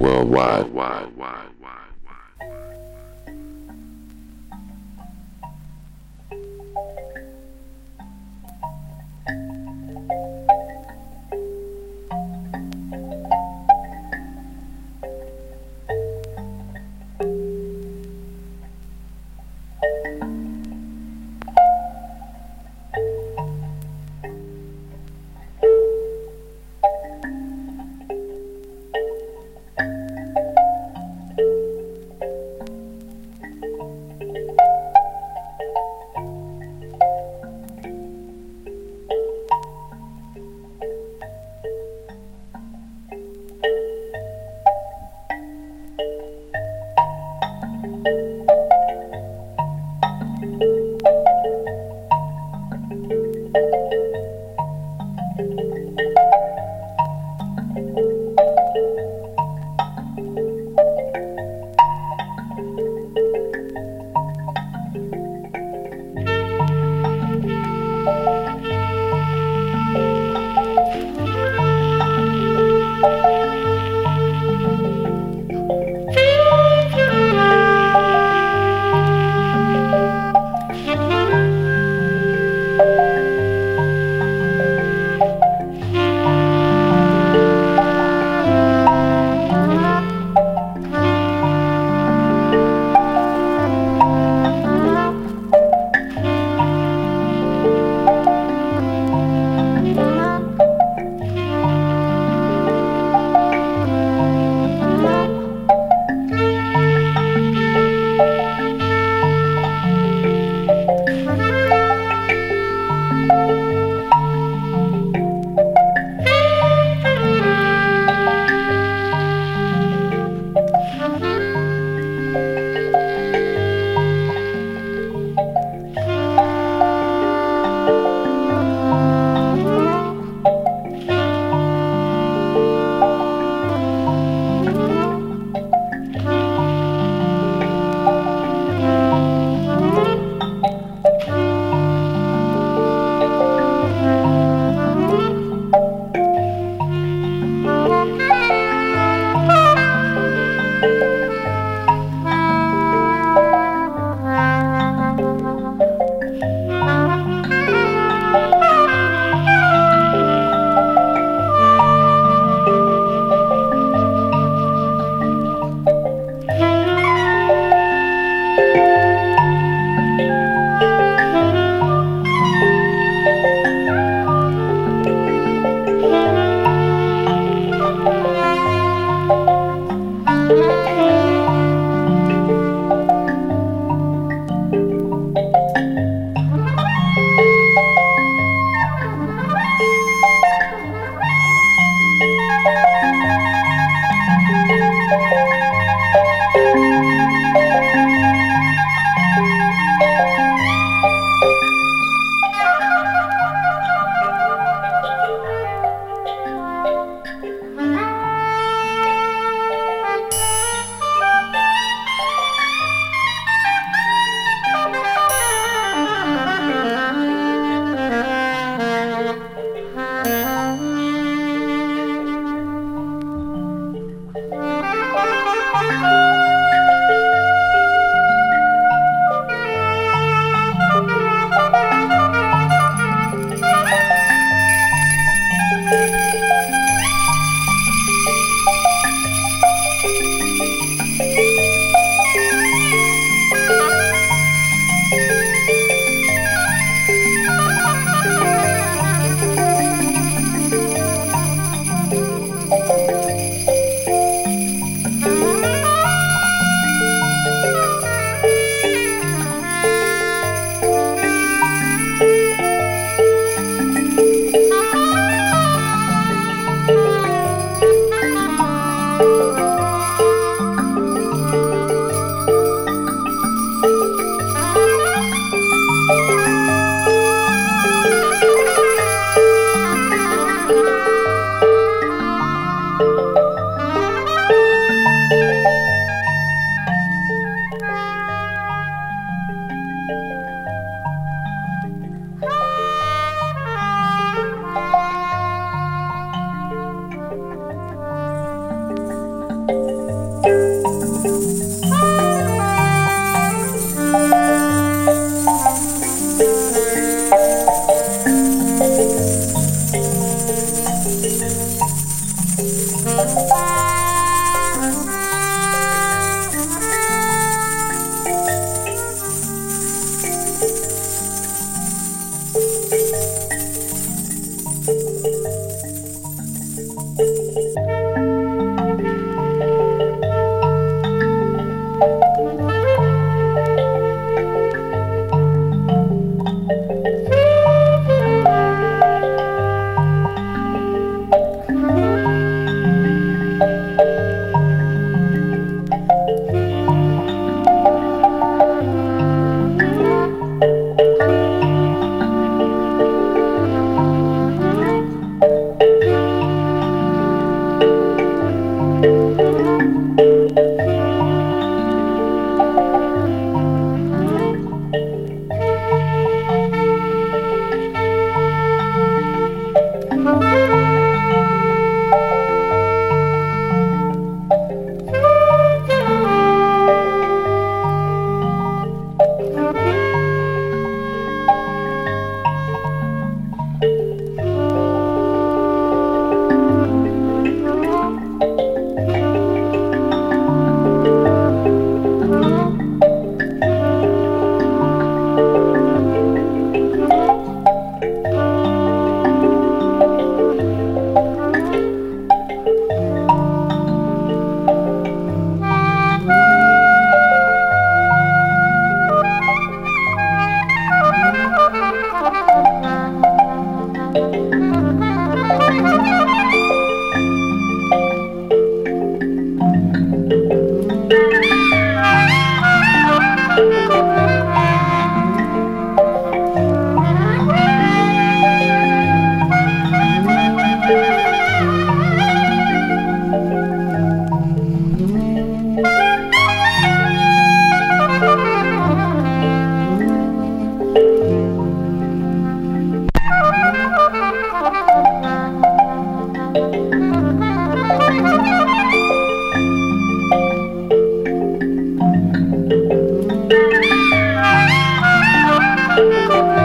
worldwide. Yes, and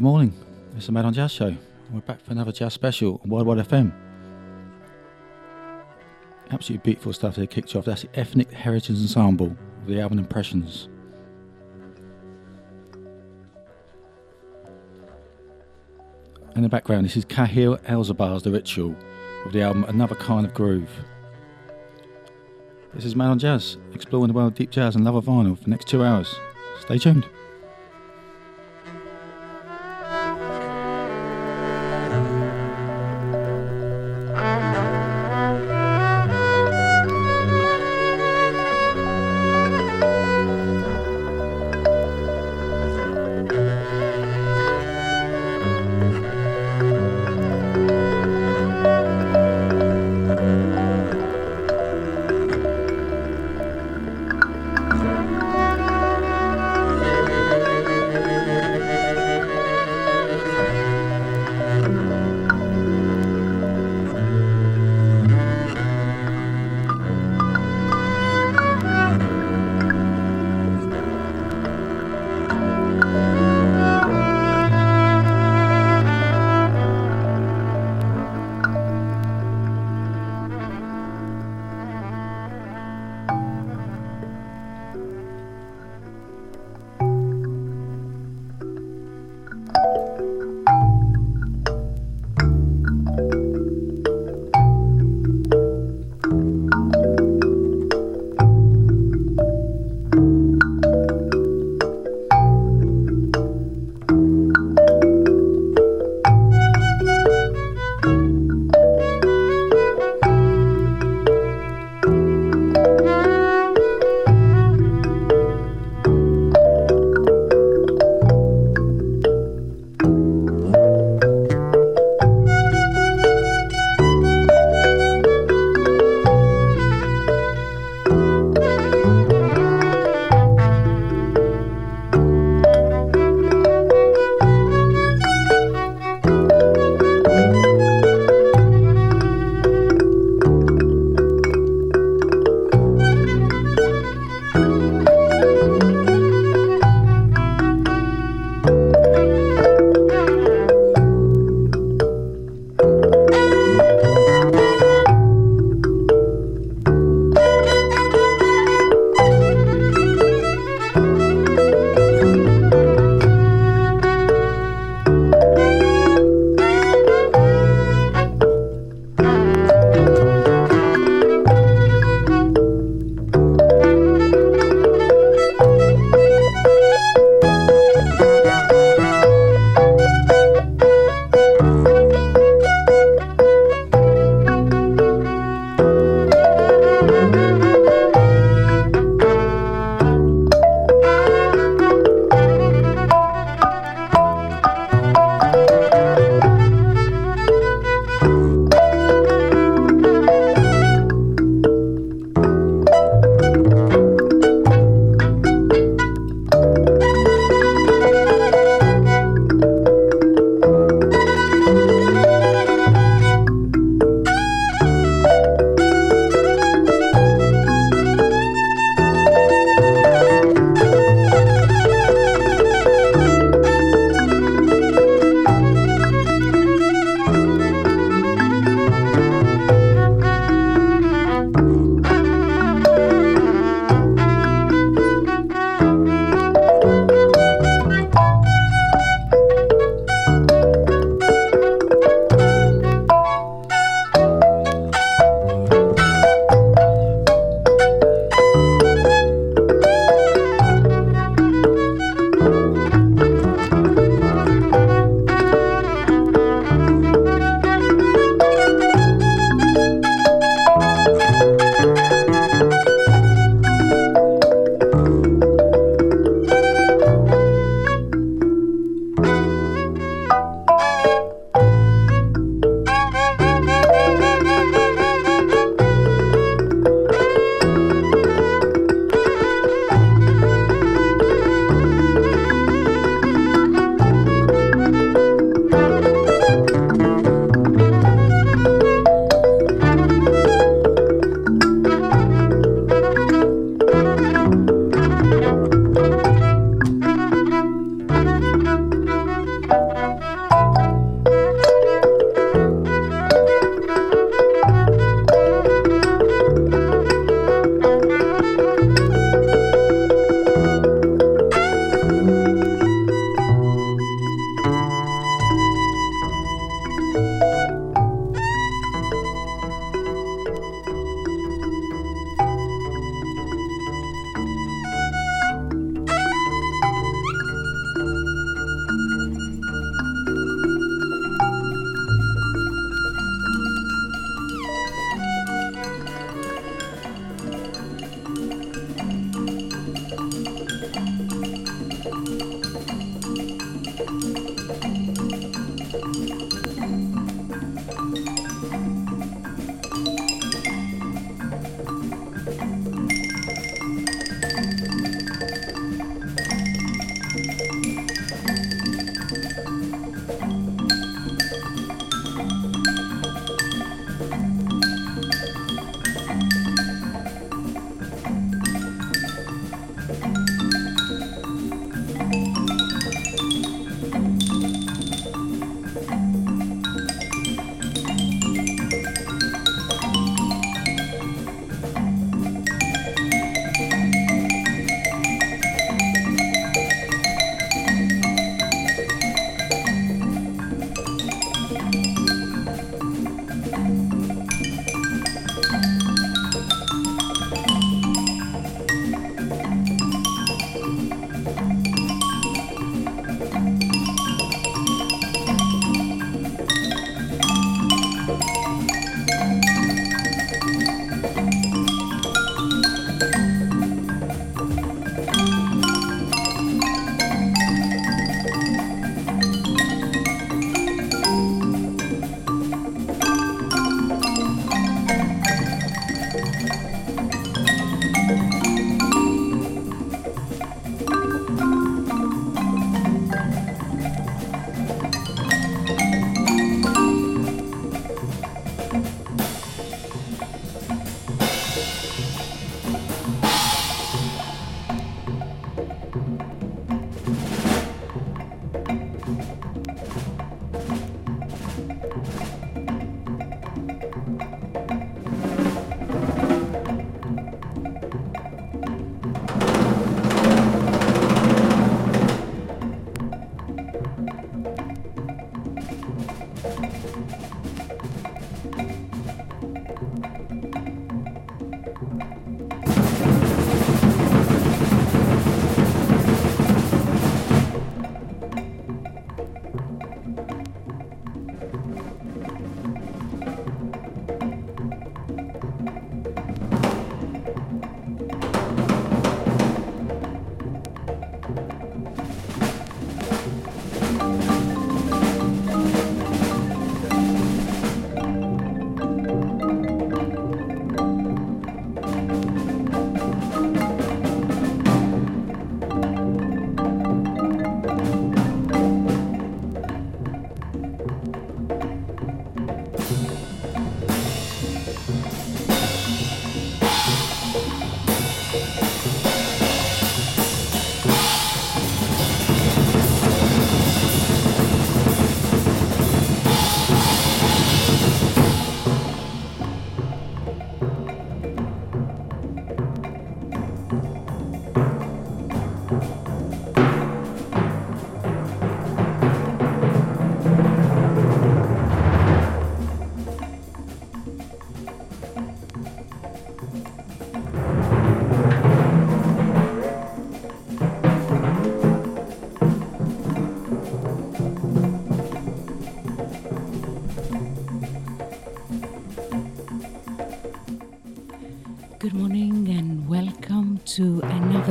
good morning. It's the MADONJAZZ Show. We're back for another jazz special on Worldwide FM. Absolutely beautiful stuff they kicked off. That's the Ethnic Heritage Ensemble with the album Impressions. In the background, this is Kahil El'Zabar's The Ritual with the album Another Kind of Groove. This is MADONJAZZ, exploring the world of deep jazz and love of vinyl for the next two hours. Stay tuned.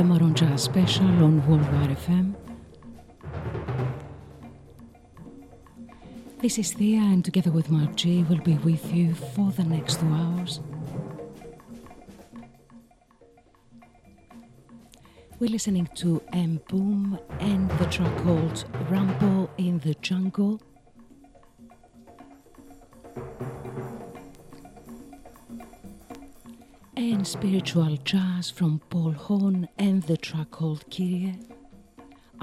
MADONJAZZ special on Worldwide FM. This is Thea, and together with Mark G, we'll be with you for the next two hours. We're listening to M'Boom and the track called Rumble in the Jungle. And spiritual jazz from Paul Horn and the track called Kyrie.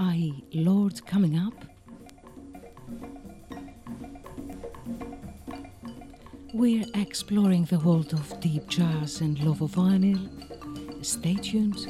I Lord coming up. We're exploring the world of deep jazz and love of vinyl. Stay tuned.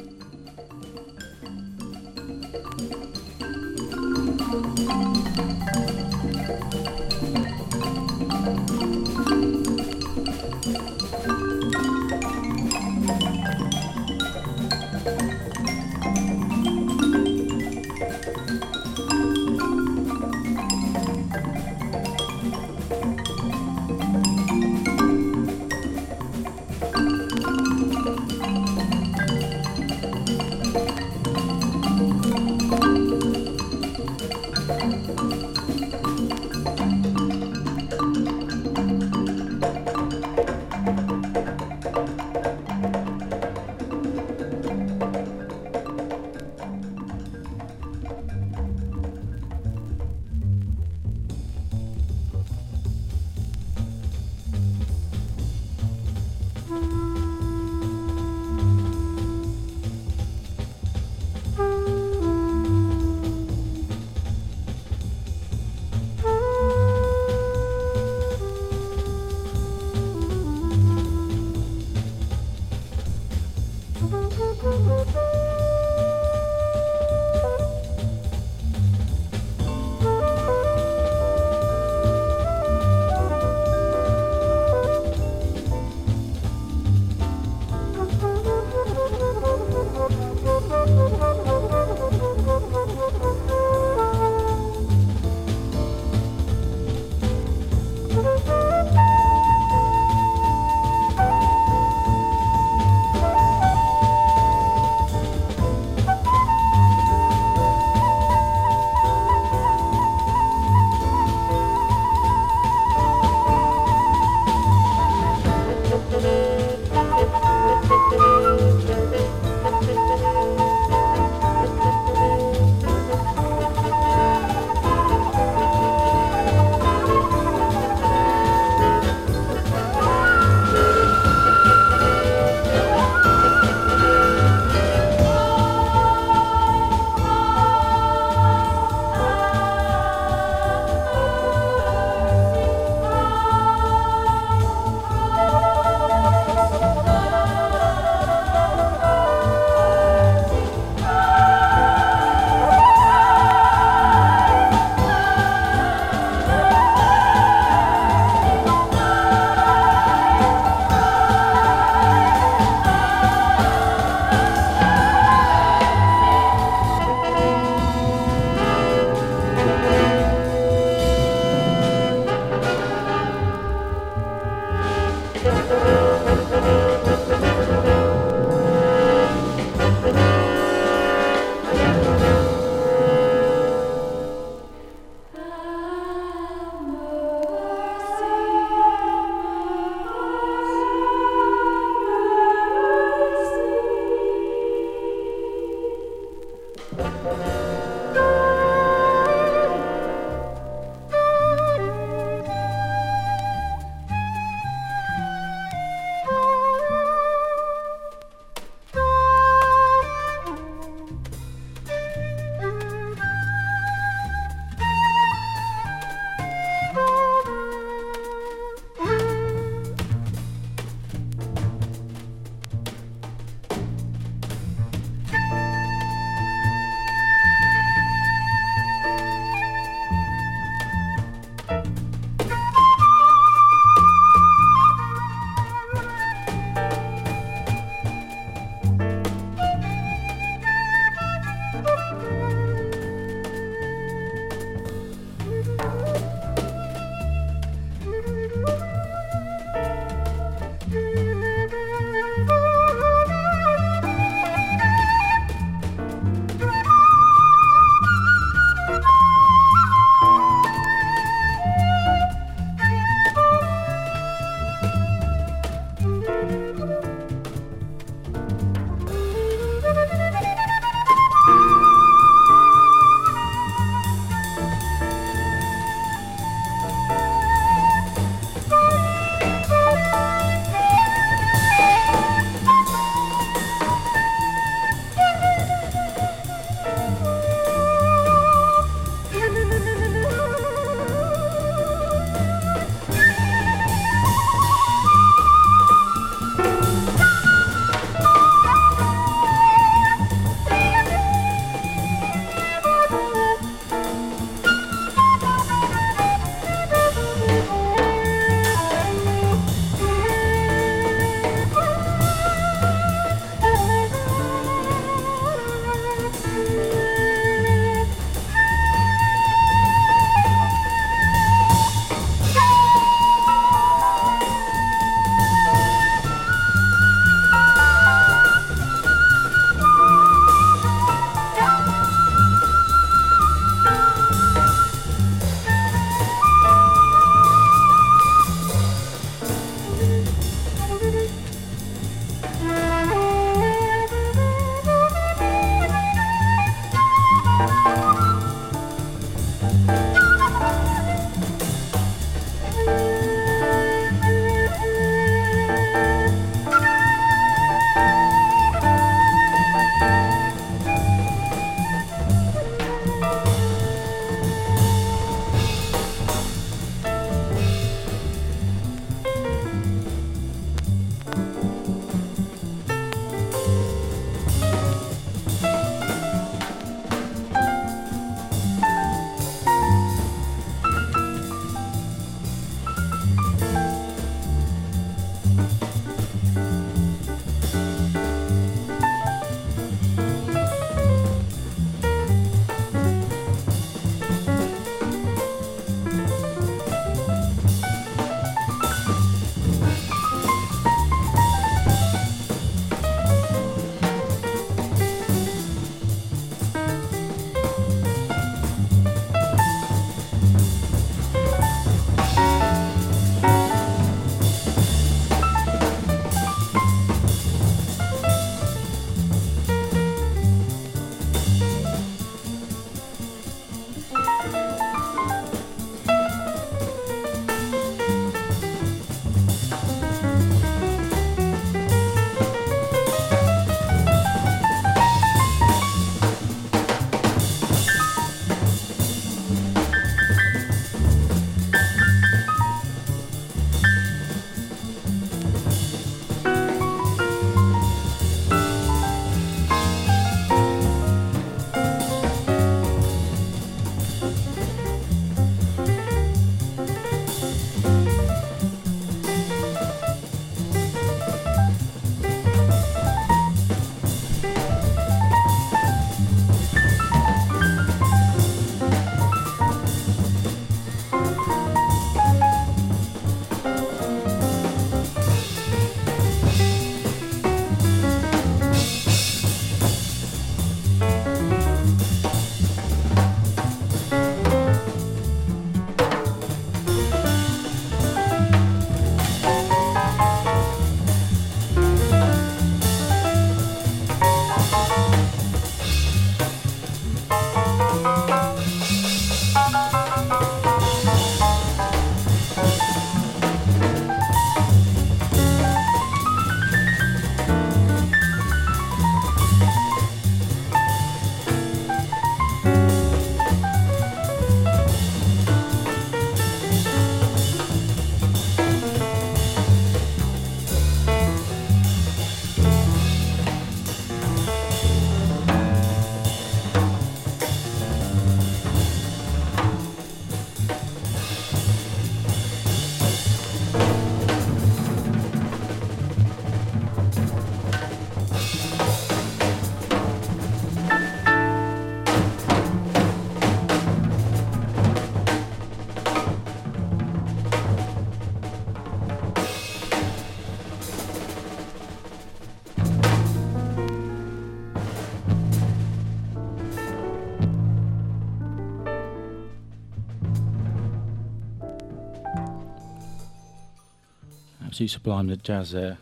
Absolutely sublime the jazz there.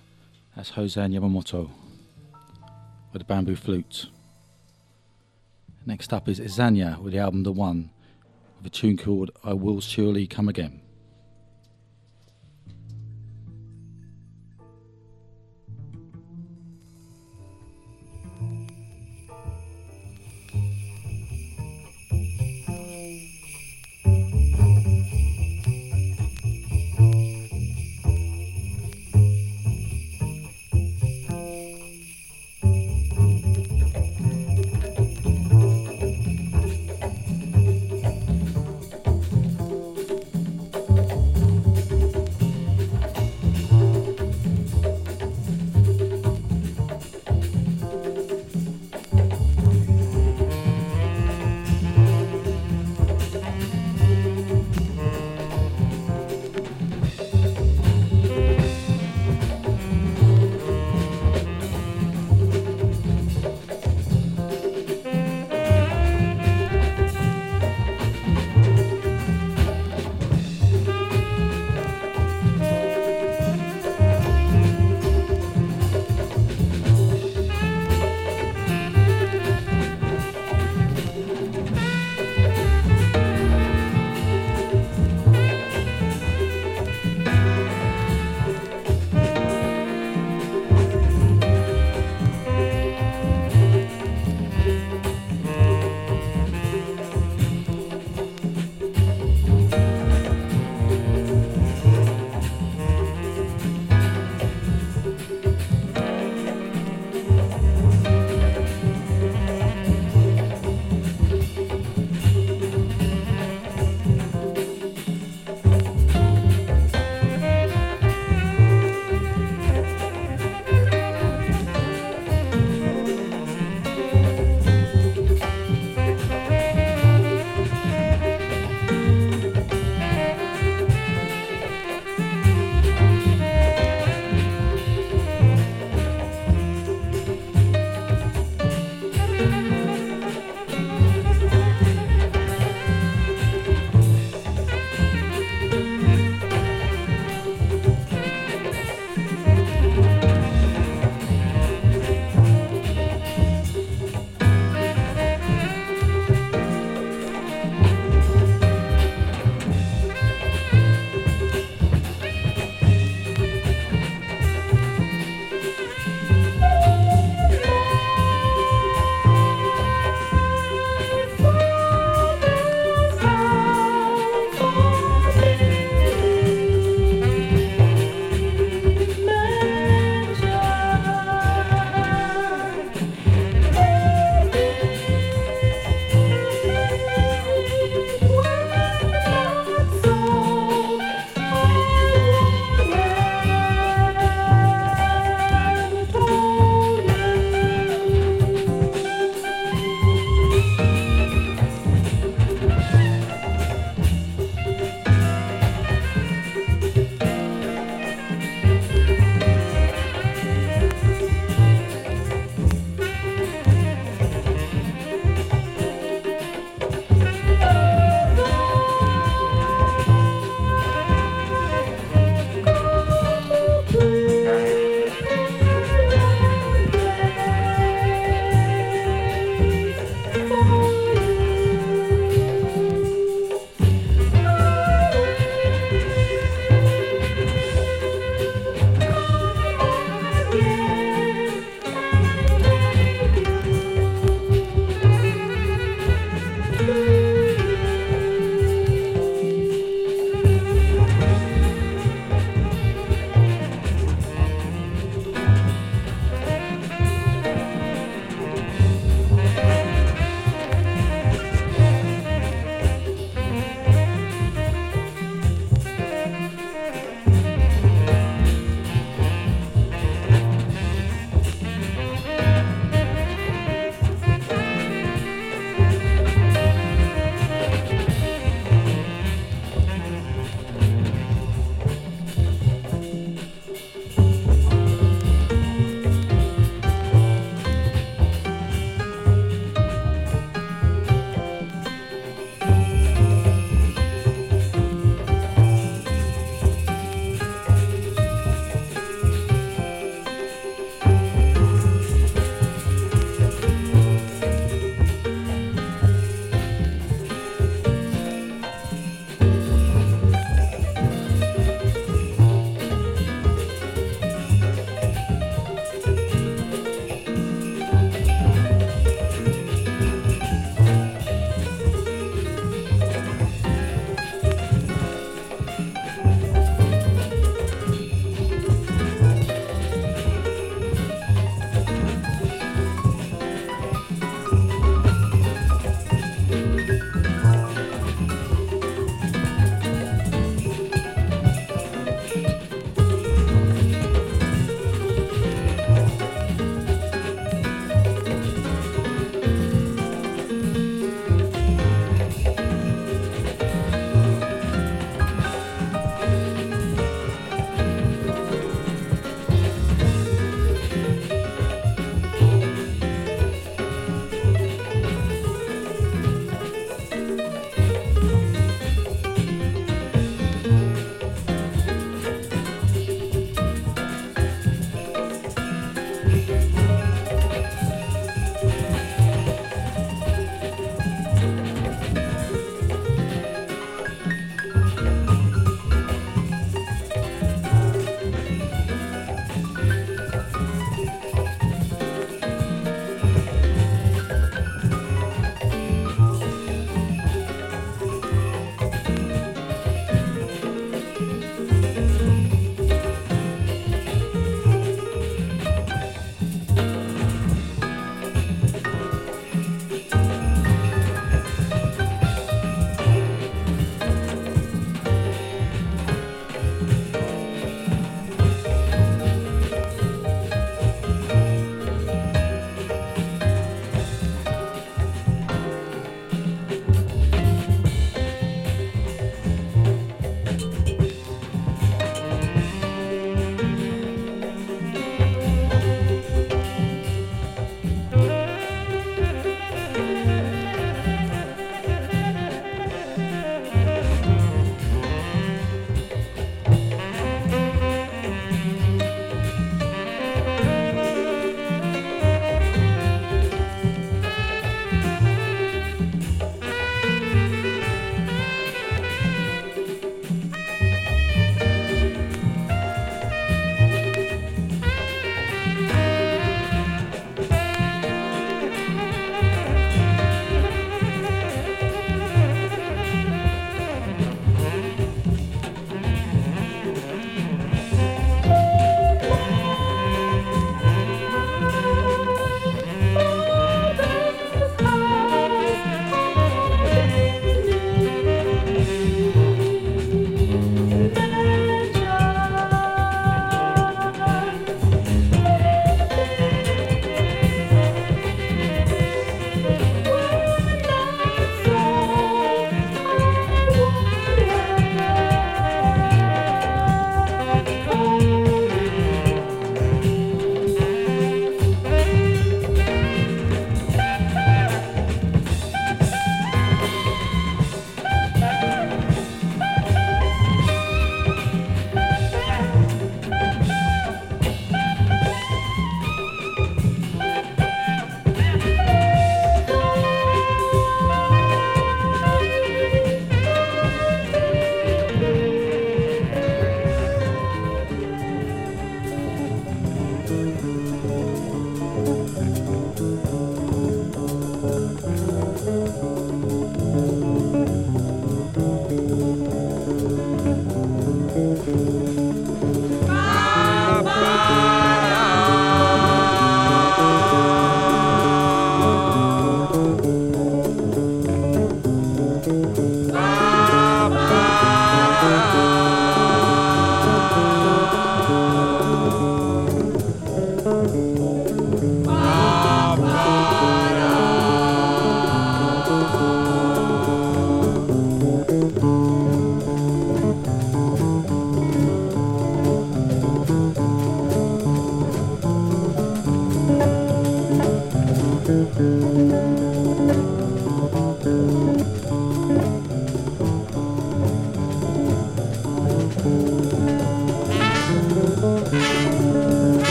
That's Hozan Yamamoto with the bamboo flute. Next up is Izanya with the album The One with a tune called I Will Surely Come Again.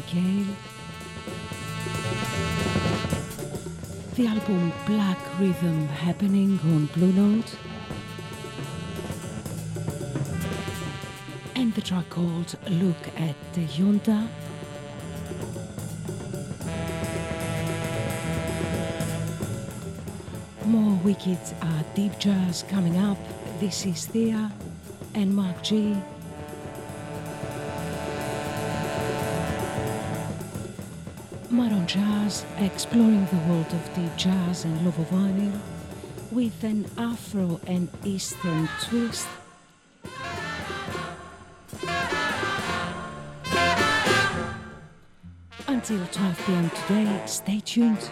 Gale. The album Black Rhythm Happening on Blue Note. And the track called Look at Teyonda. More wicked uh, deep jazz coming up. This is Thea Jazz, exploring the world of deep jazz and love of vinyl with an Afro and Eastern twist. Until 12 pm today, stay tuned.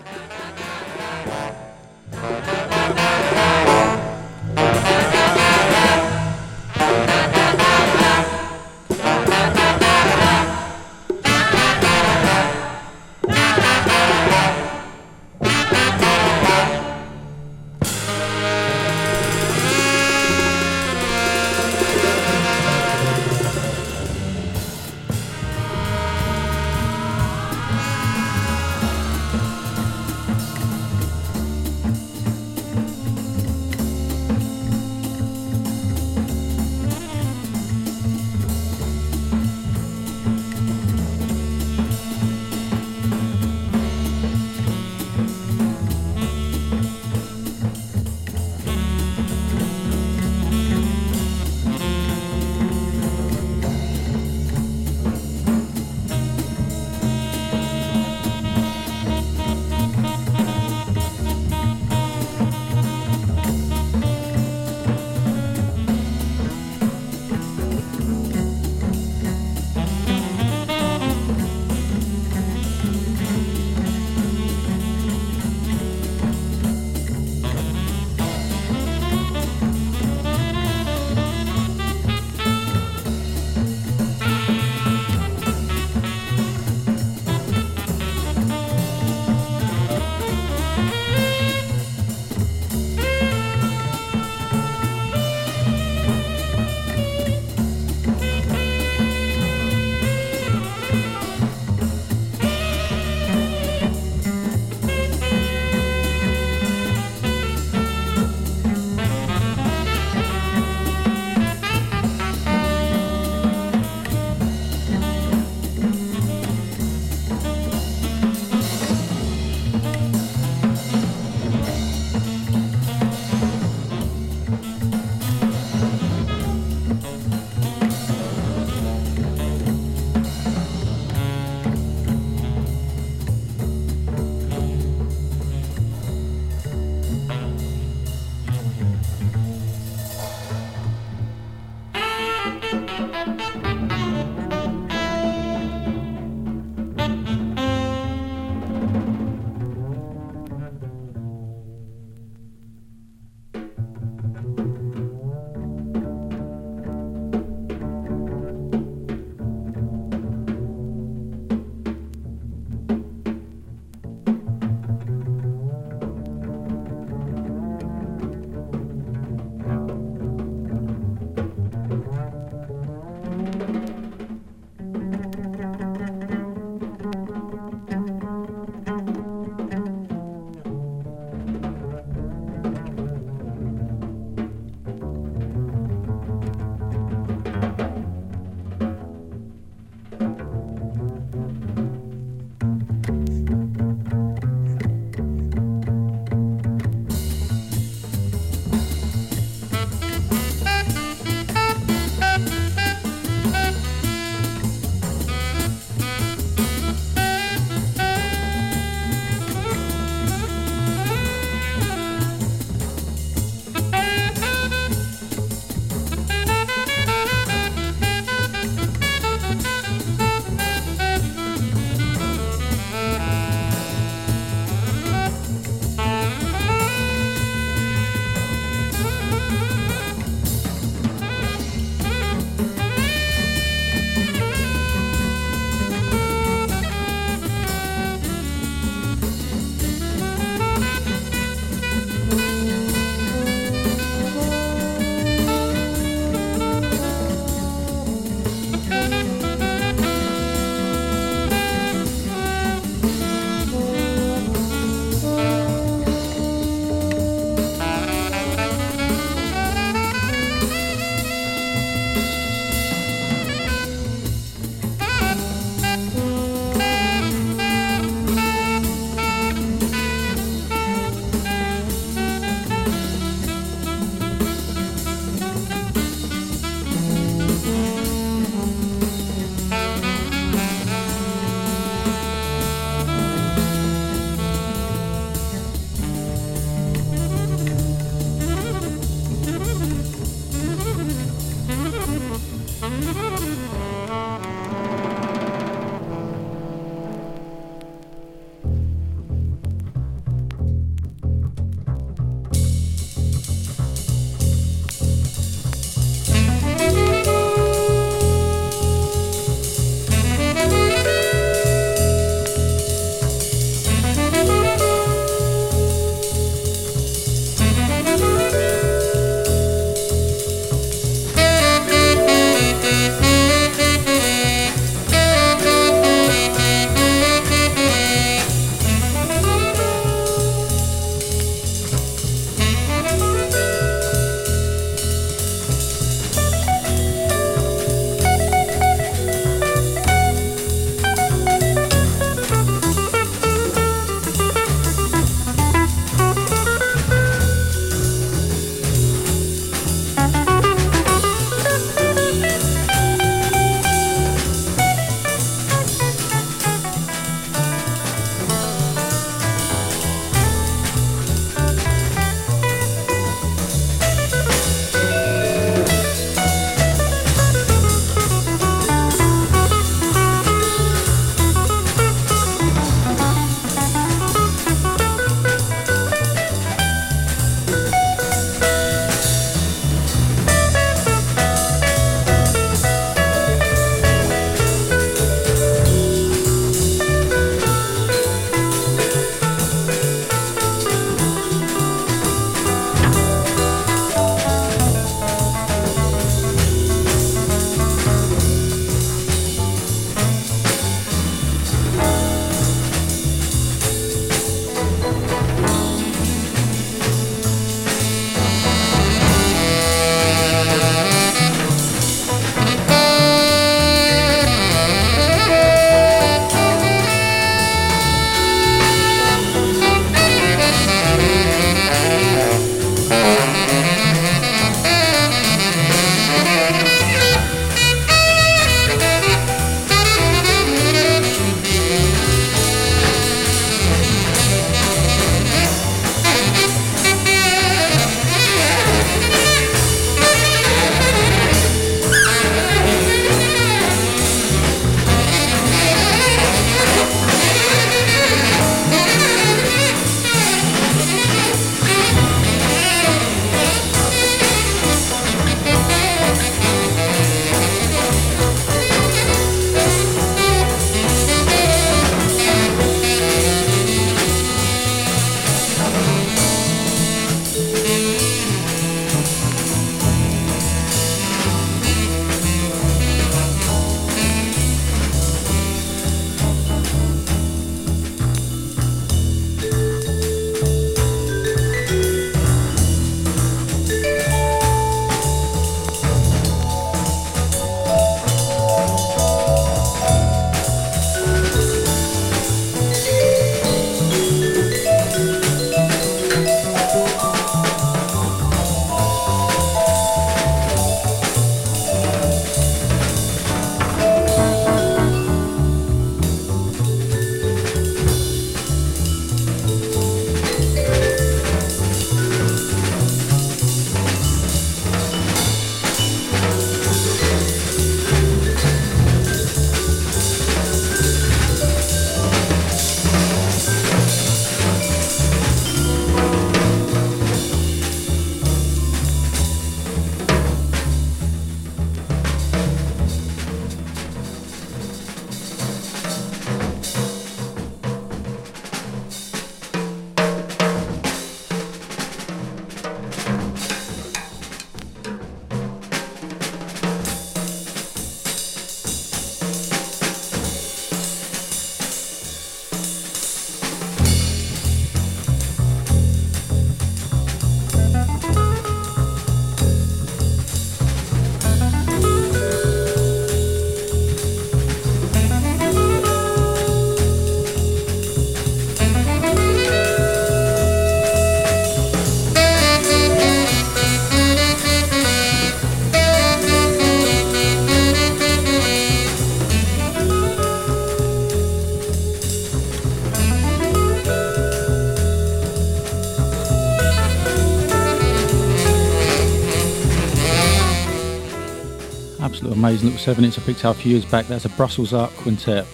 Amazing little seven inch I picked out a few years back. That's a Brussels Art Quintet.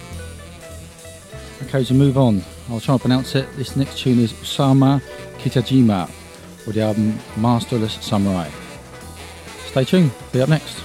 Okay, to move on, I'll try and pronounce it. This next tune is Osamu Kitajima with the album Masterless Samurai. Stay tuned, be up next.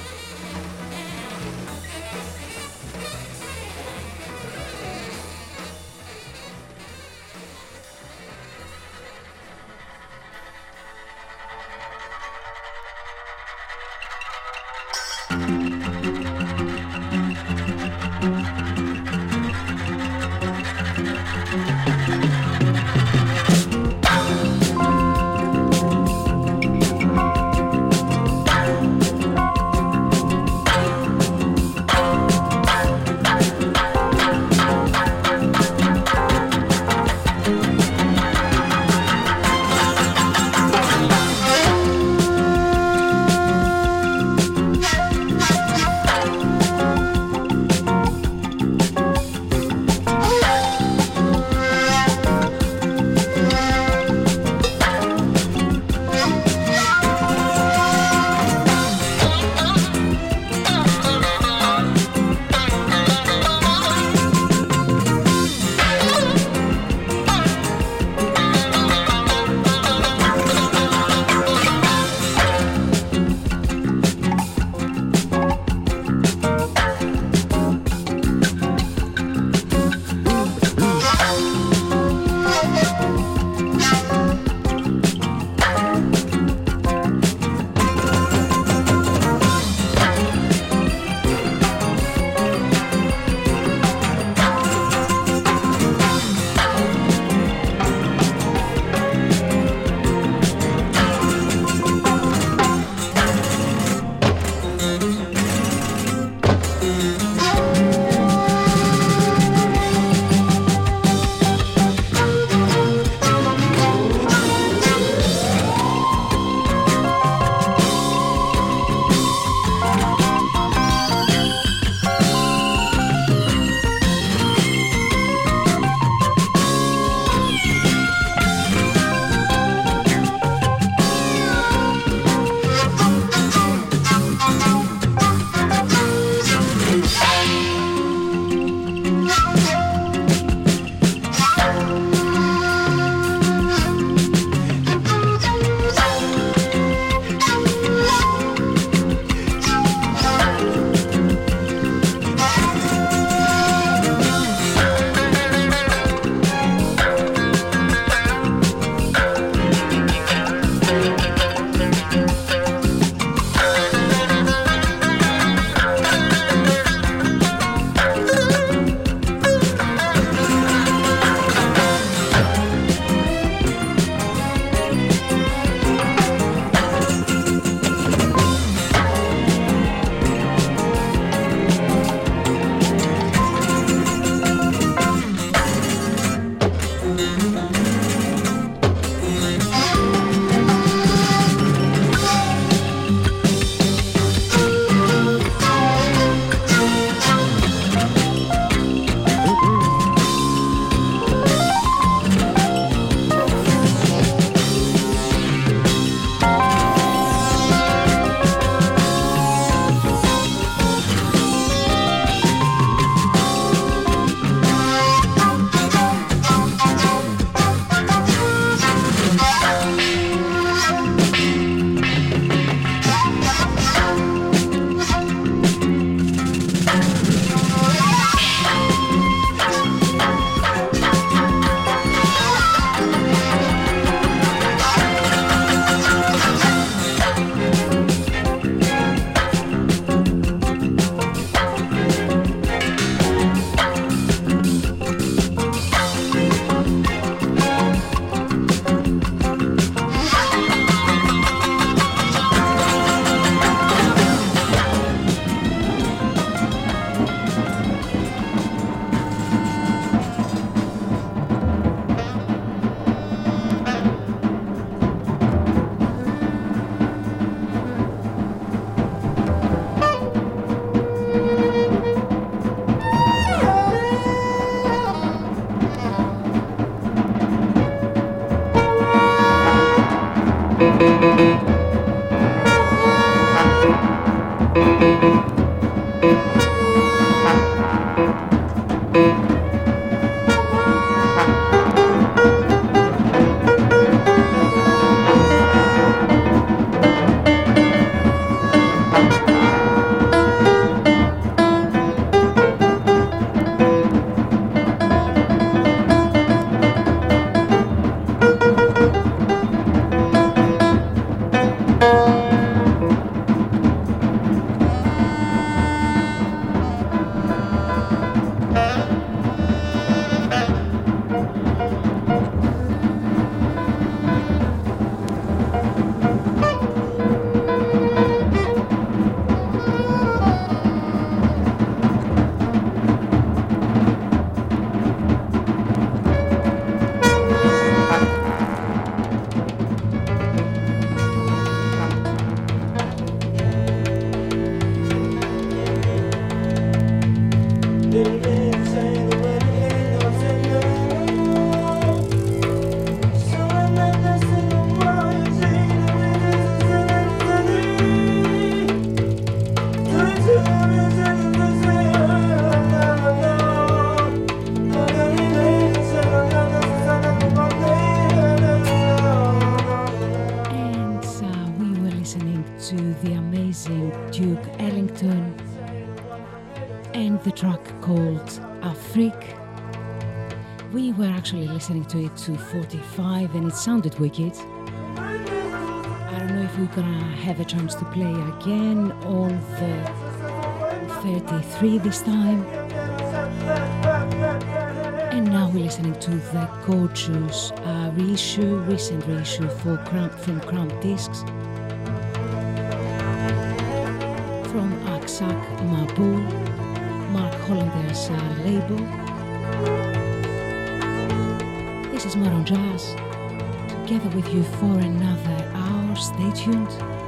Actually listening to it to 45 and it sounded wicked. I don't know if we're gonna have a chance to play again all the 33 this time. And now we're listening to the gorgeous uh, reissue, recent reissue for Crammed, from Crammed Discs from Aksak Maboul, Marc Hollander's uh, label. Jazz, together with you for another hour. Stay tuned.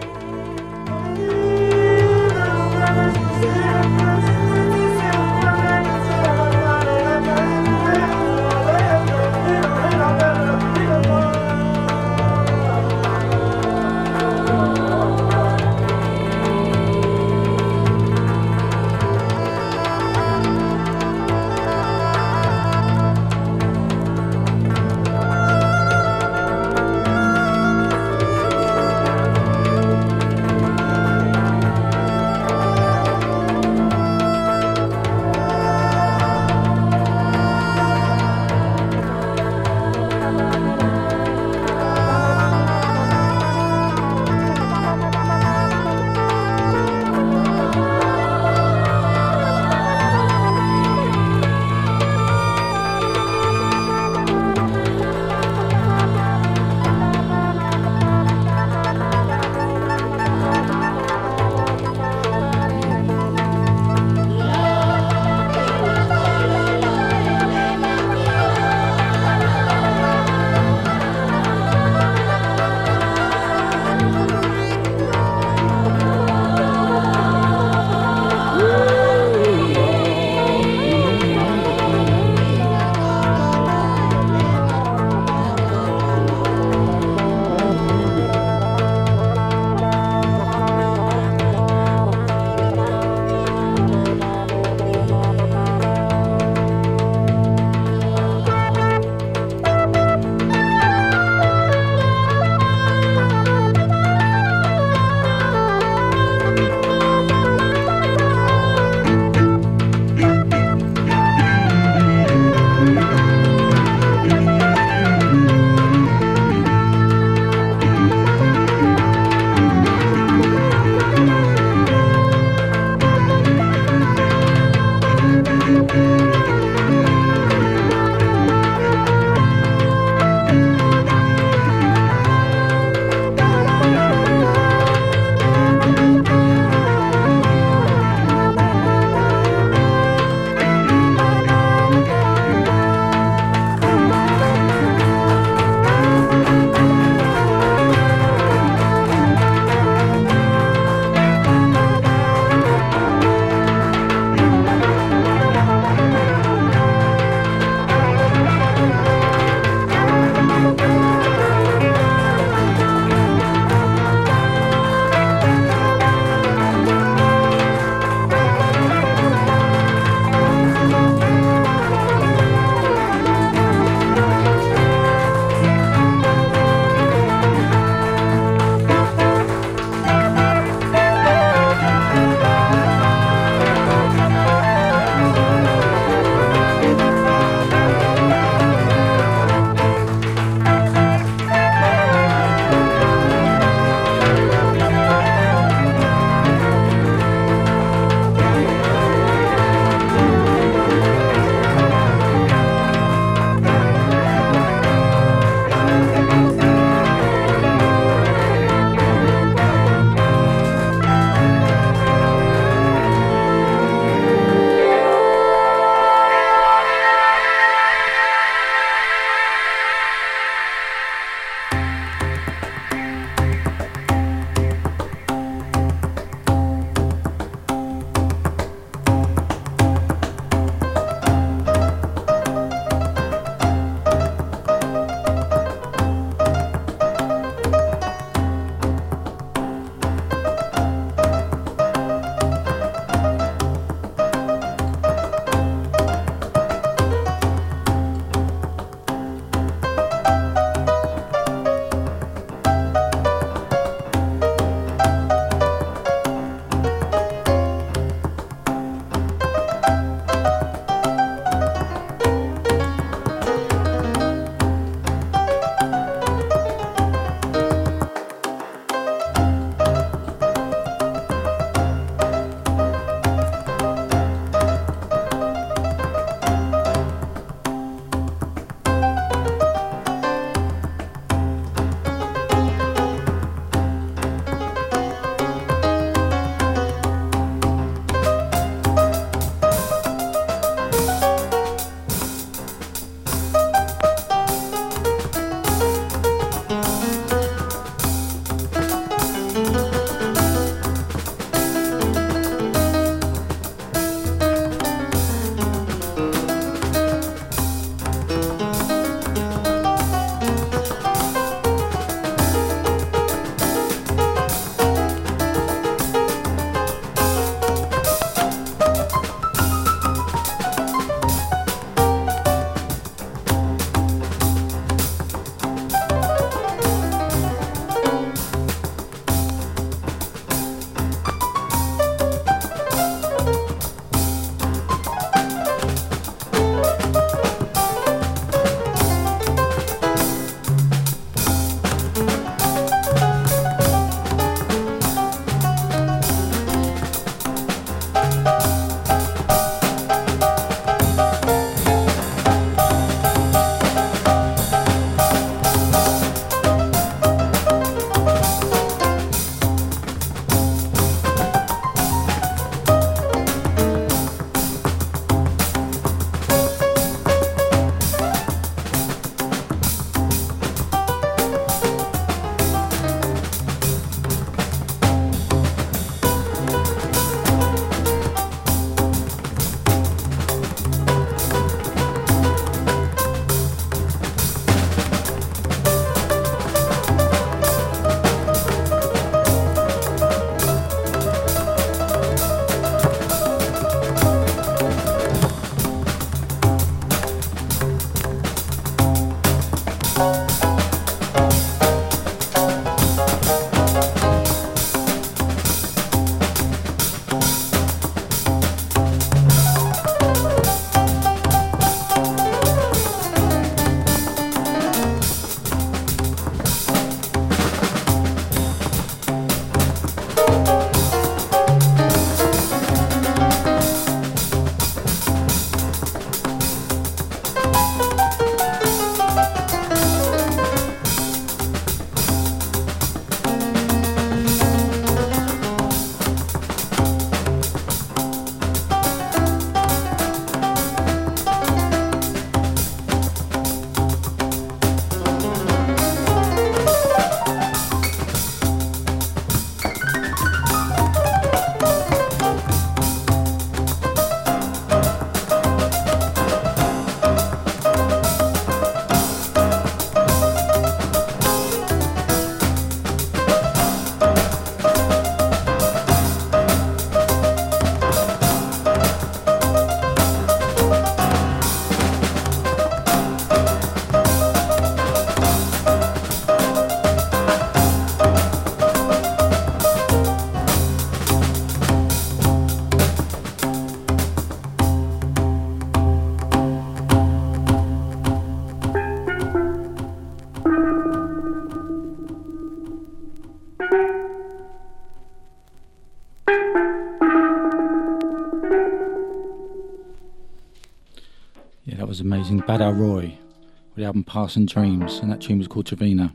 Amazing. Badal Roy with the album Passing Dreams, and that tune was called Trevina.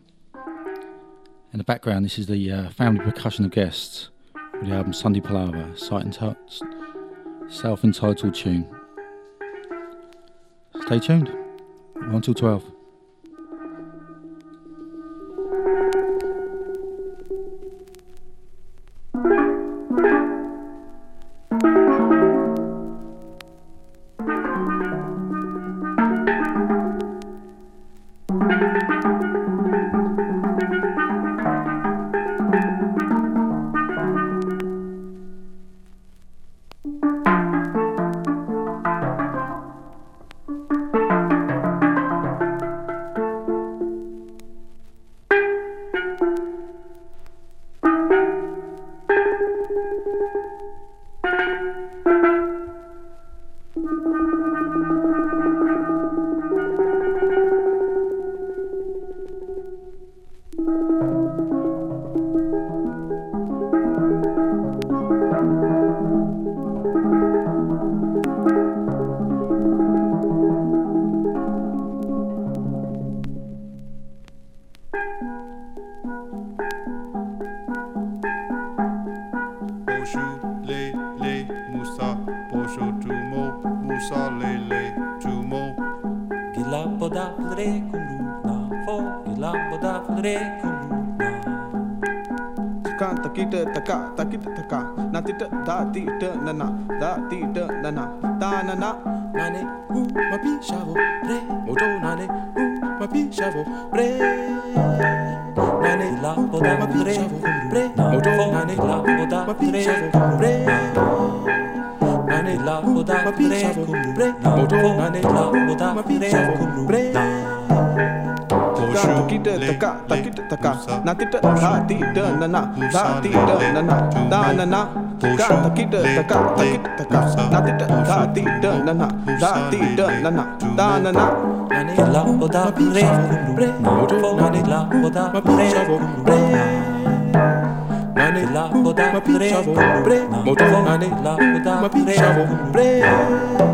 In the background, this is the uh, family percussion of guests with the album Sunday Palaver, self entitled tune. Stay tuned. 1 till 12. တိတနနဒါတိတနနတာနနနာနေဥမပီရှာဗိုပရေမိုတိုနာနေဥမပီရှာဗိုပရေနာနေလာဘောဒါပရေပရေမိုတိုနာနေလာဘောဒါပရေပရေနာနေလာဘောဒါပရေပရေမိုတိုနာနေလာဘောဒါပရေပရေ ga ta ki da ta ka ta ki da ta ka na ti da ta ti da na na da ti da na na da na na Nani la boda pre pre Nani la boda pre pre Nani la boda pre pre Nani la boda pre pre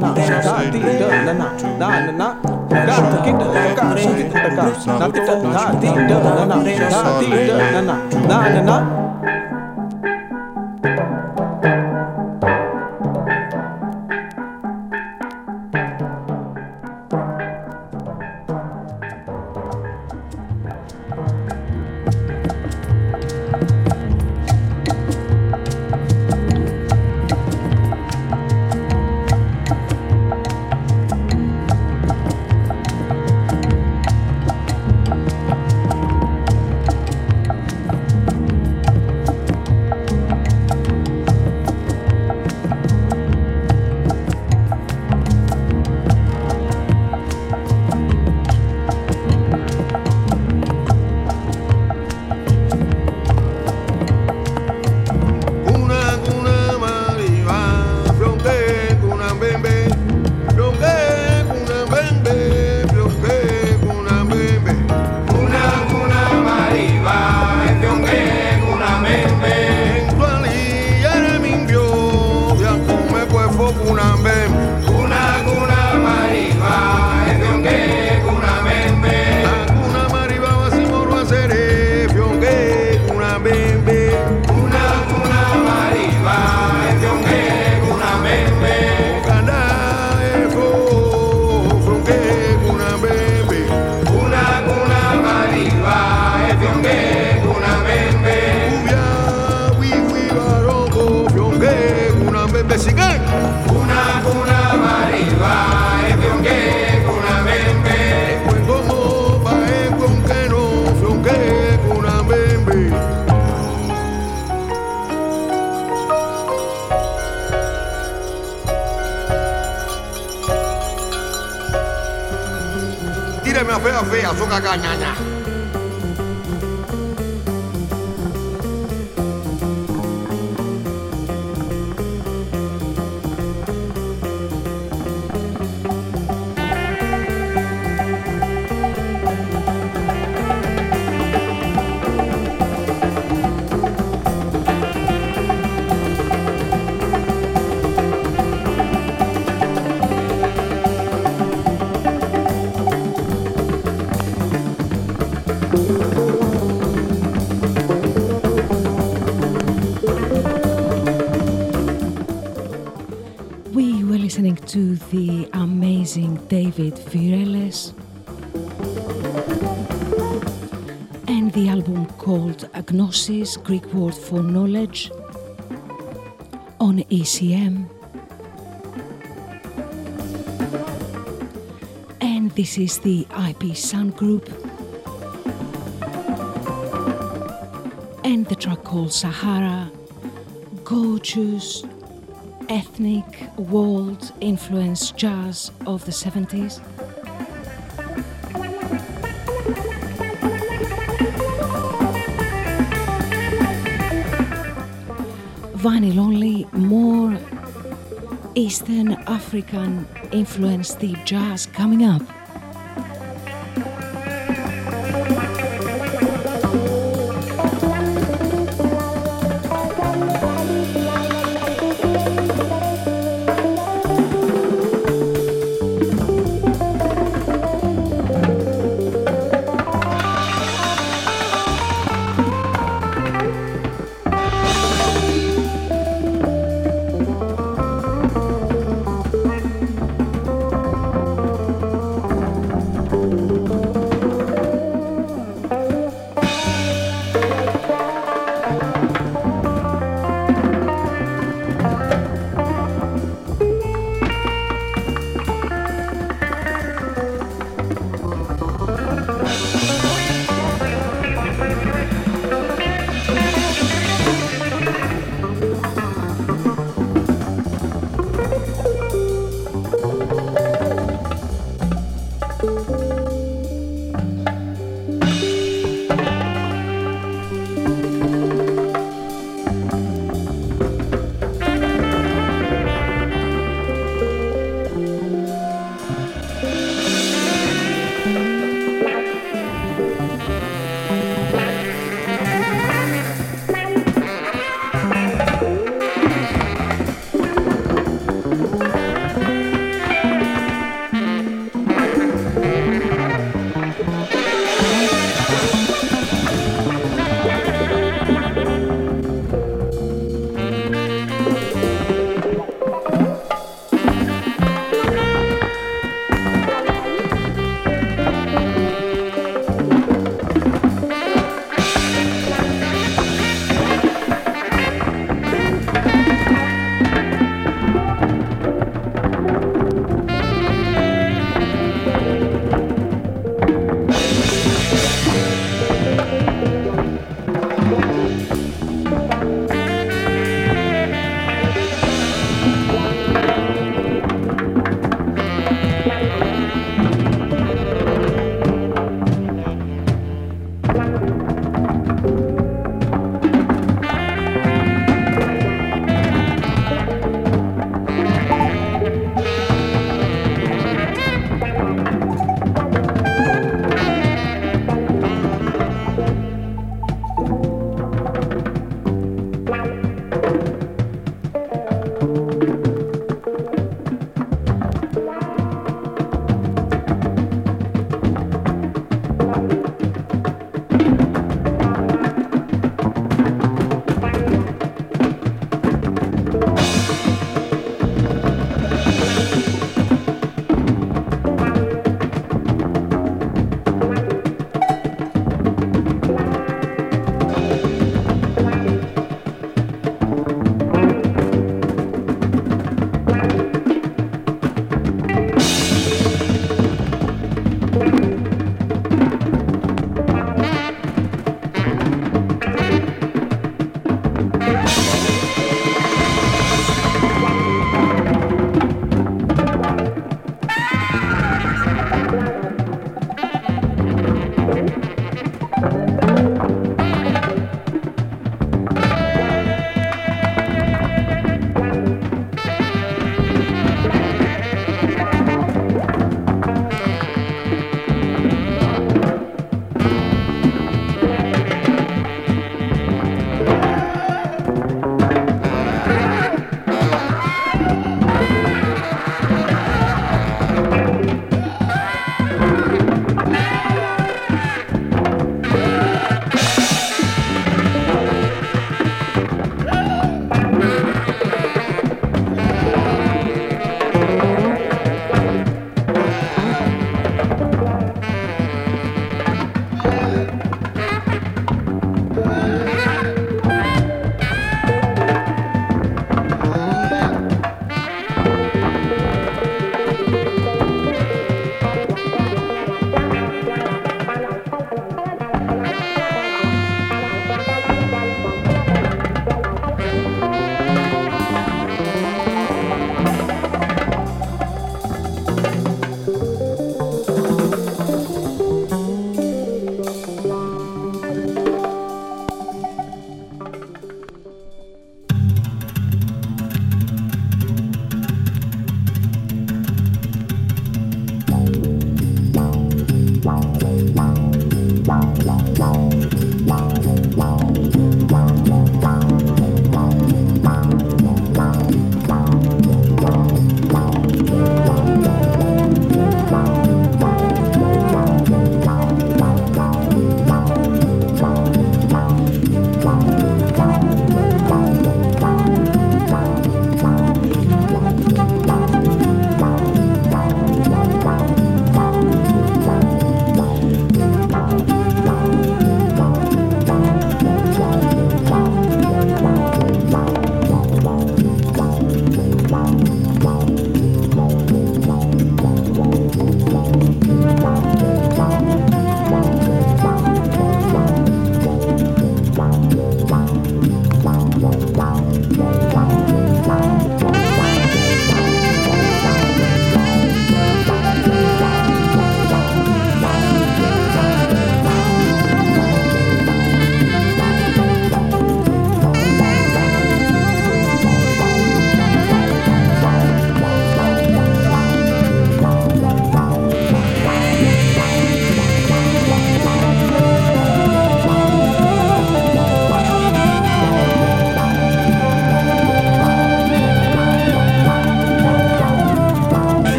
na da ti da na na da na na da ta ki da ta ka shi ta ka na to da na da na na da ti da na na da na na Gagana. gnosis, Greek word for knowledge, on ECM. And this is the IP Sun Group. And the track called Sahara, gorgeous, ethnic, world influenced jazz of the 70s. Giovanni Lonely, more Eastern African influenced deep jazz coming up.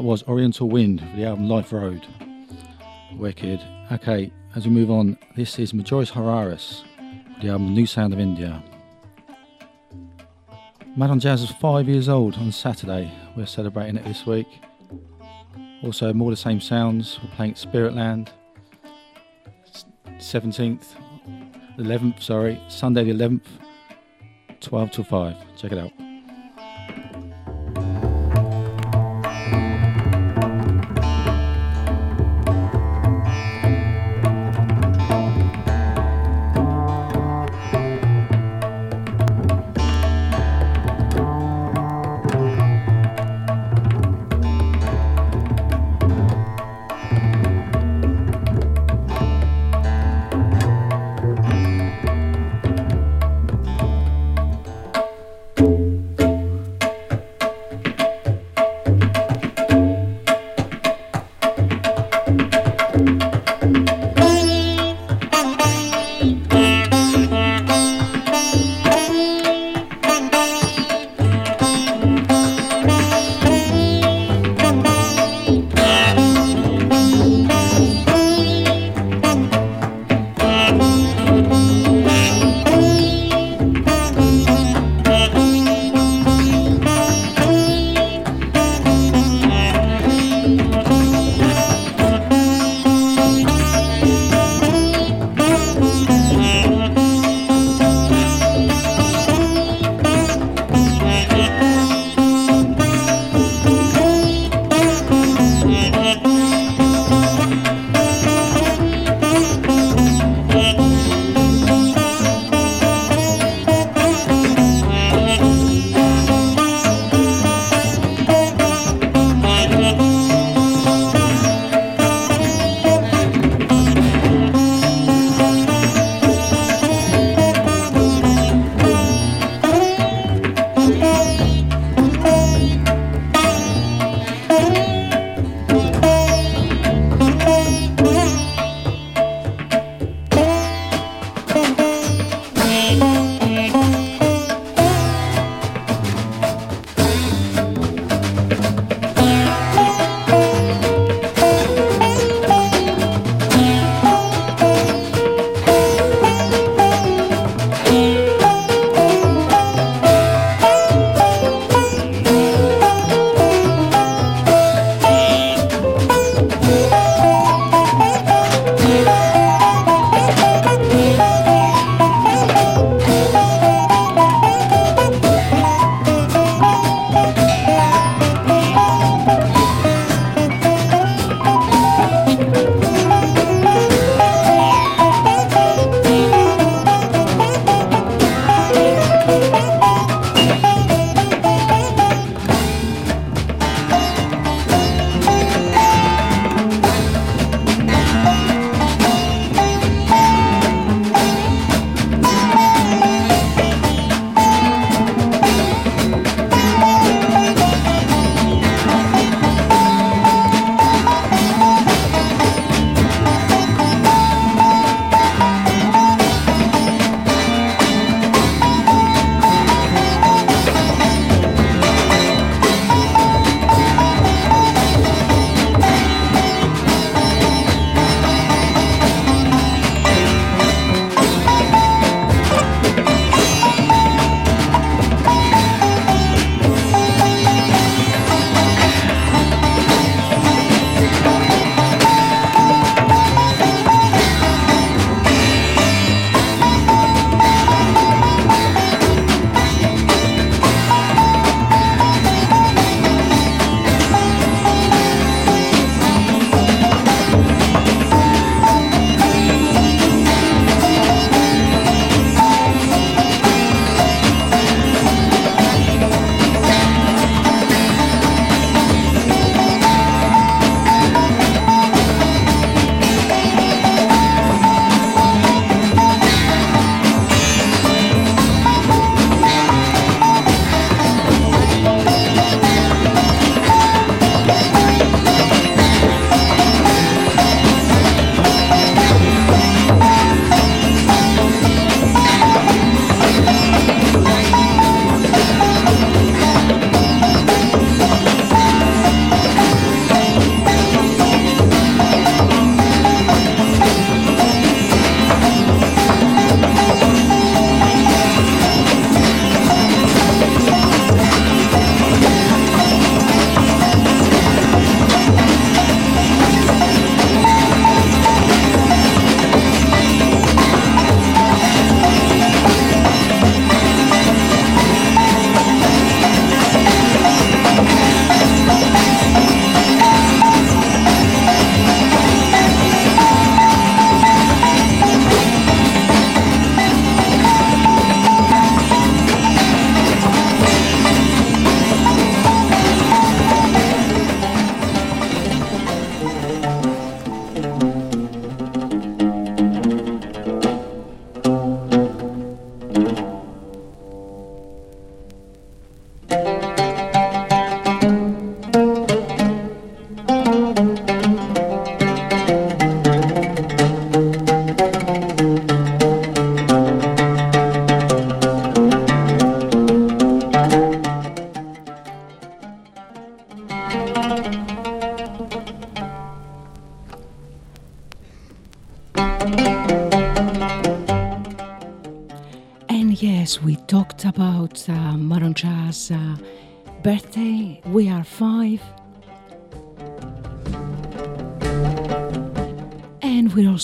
That was Oriental Wind for the album Life Road. Wicked. Okay, as we move on, this is Majoris Hararis the album New Sound of India. MADONJAZZ is five years old on Saturday. We're celebrating it this week. Also, more the same sounds. We're playing Spiritland. 17th, 11th, sorry, Sunday the 11th, 12 till 5. Check it out.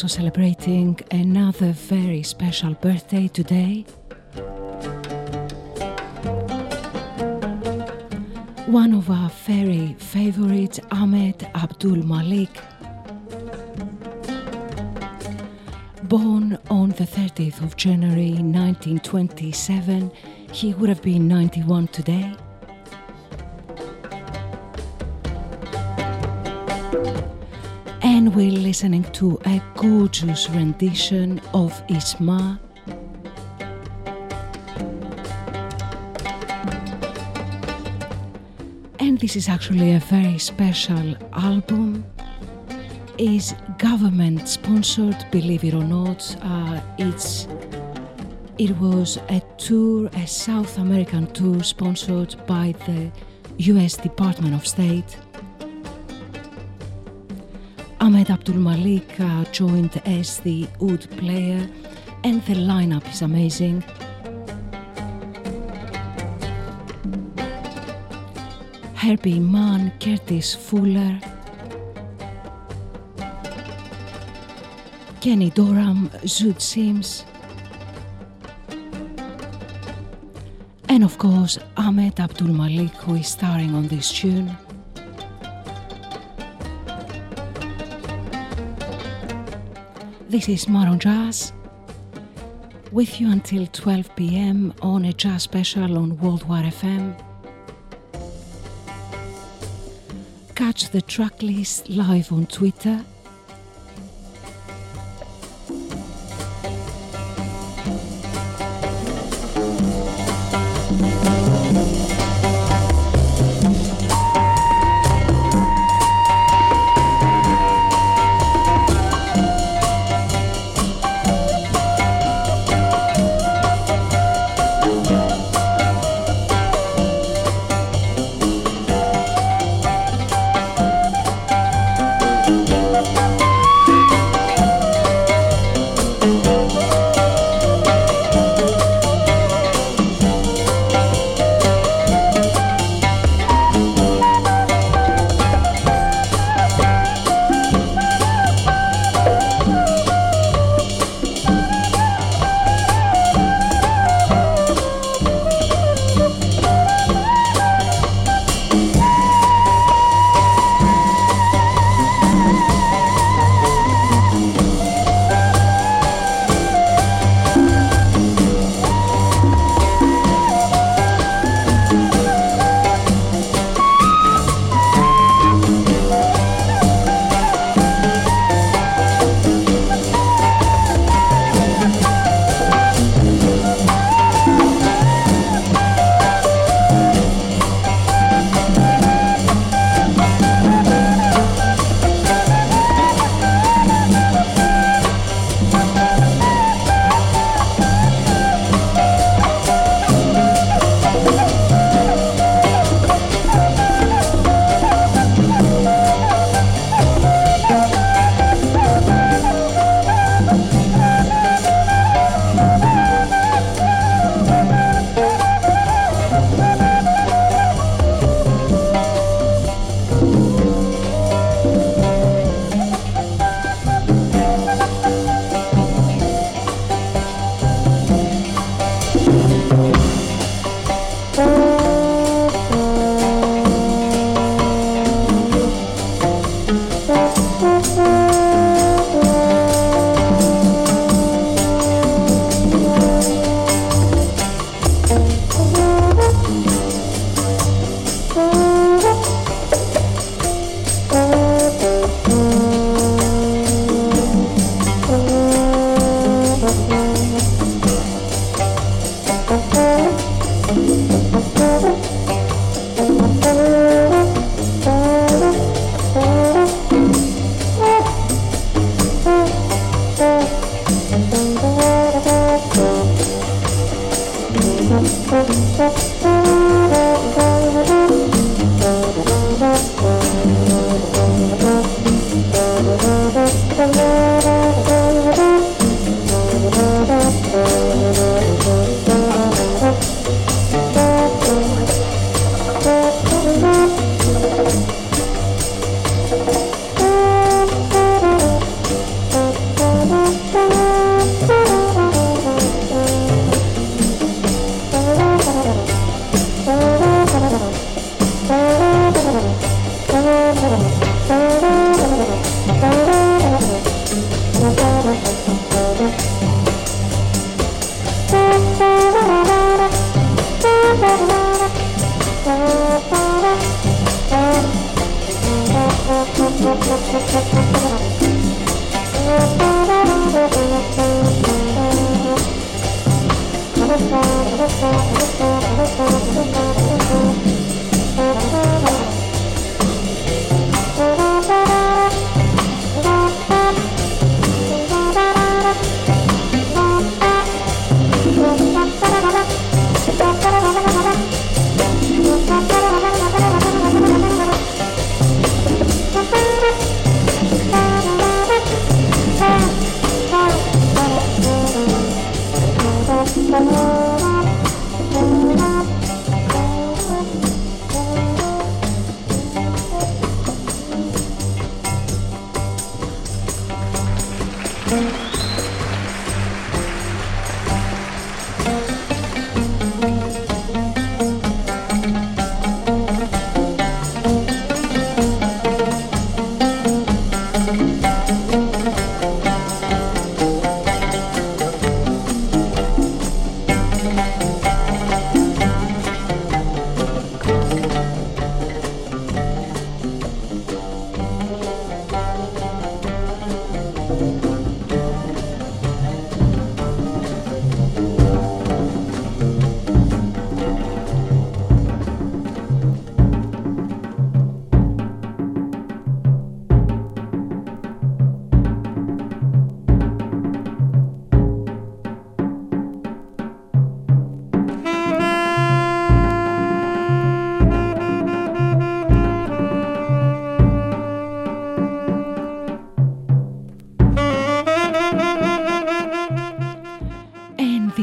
Celebrating another very special birthday today. One of our very favorite, Ahmed Abdul Malik, born on the 30th of January 1927, he would have been 91 today. We're listening to a gorgeous rendition of Isma. And this is actually a very special album. Is government sponsored, believe it or not. Uh, it's it was a tour, a South American tour sponsored by the US Department of State. Ahmed Abdul Malik uh, joined as the oud player, and the lineup is amazing. Herbie Mann, Curtis Fuller, Kenny Dorham, Zoot Sims, and of course Ahmed Abdul Malik, who is starring on this tune. This is MADONJAZZ with you until 12 pm on a jazz special on Worldwide FM. Catch the track list live on Twitter.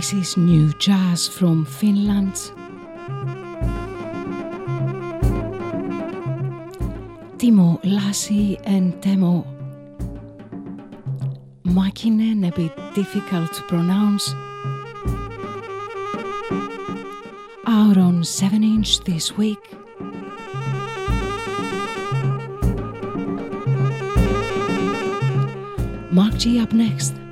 This is new jazz from Finland. Timo Lassy and Temo Makinen, a bit difficult to pronounce. Out on 7 inch this week. Mark G up next.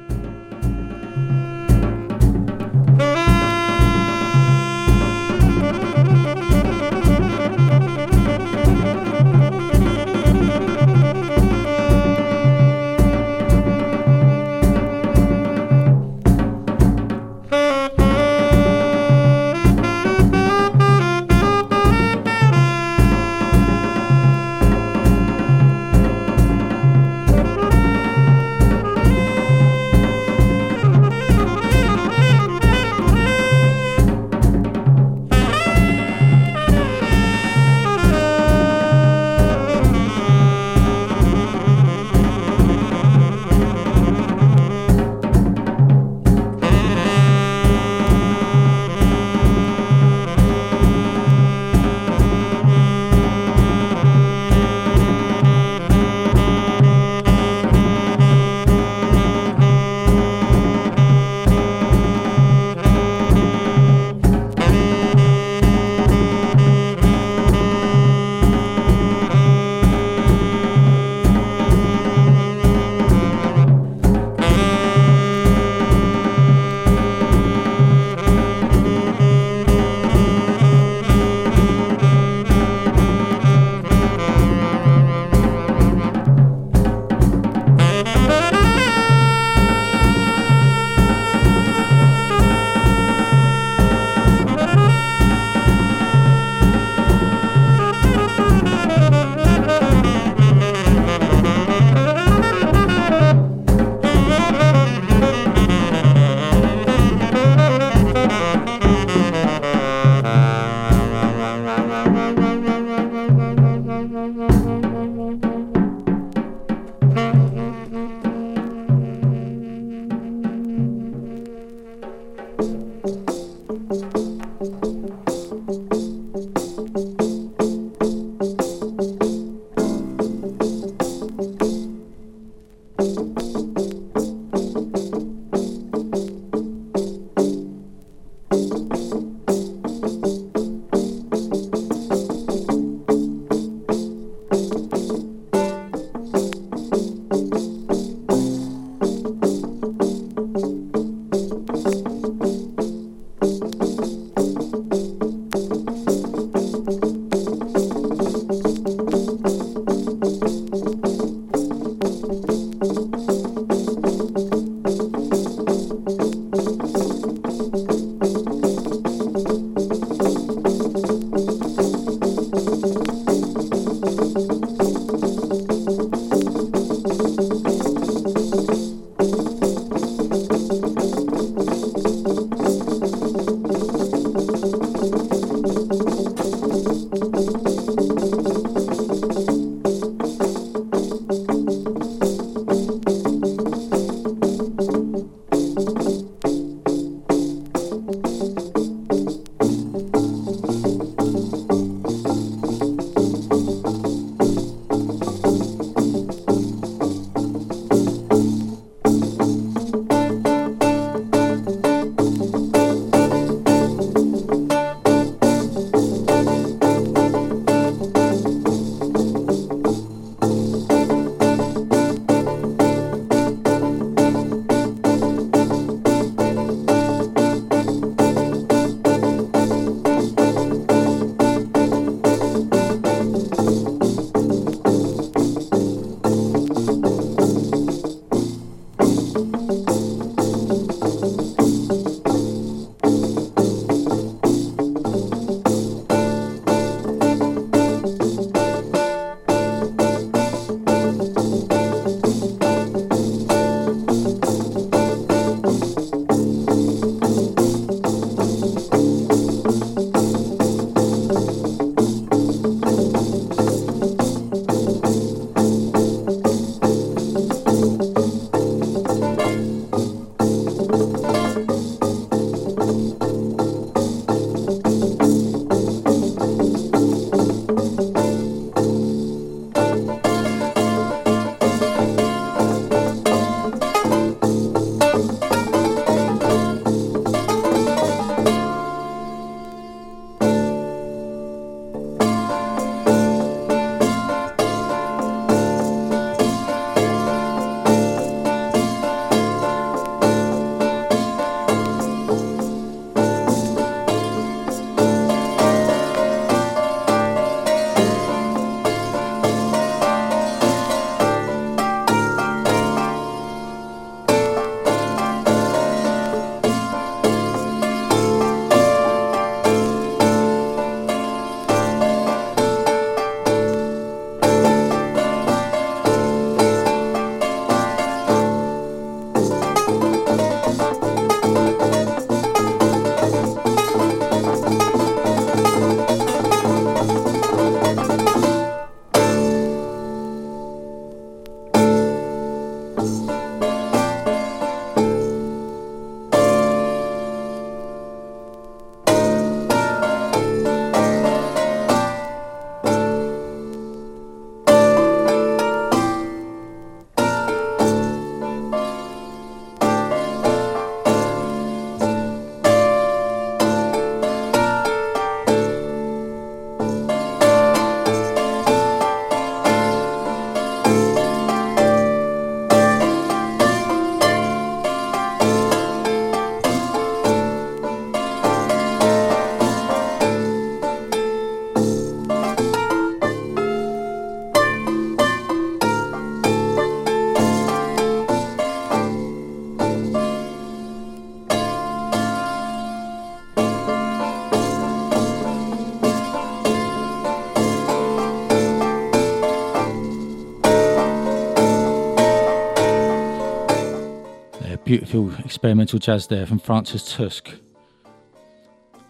Beautiful experimental jazz there from Francis Tusk.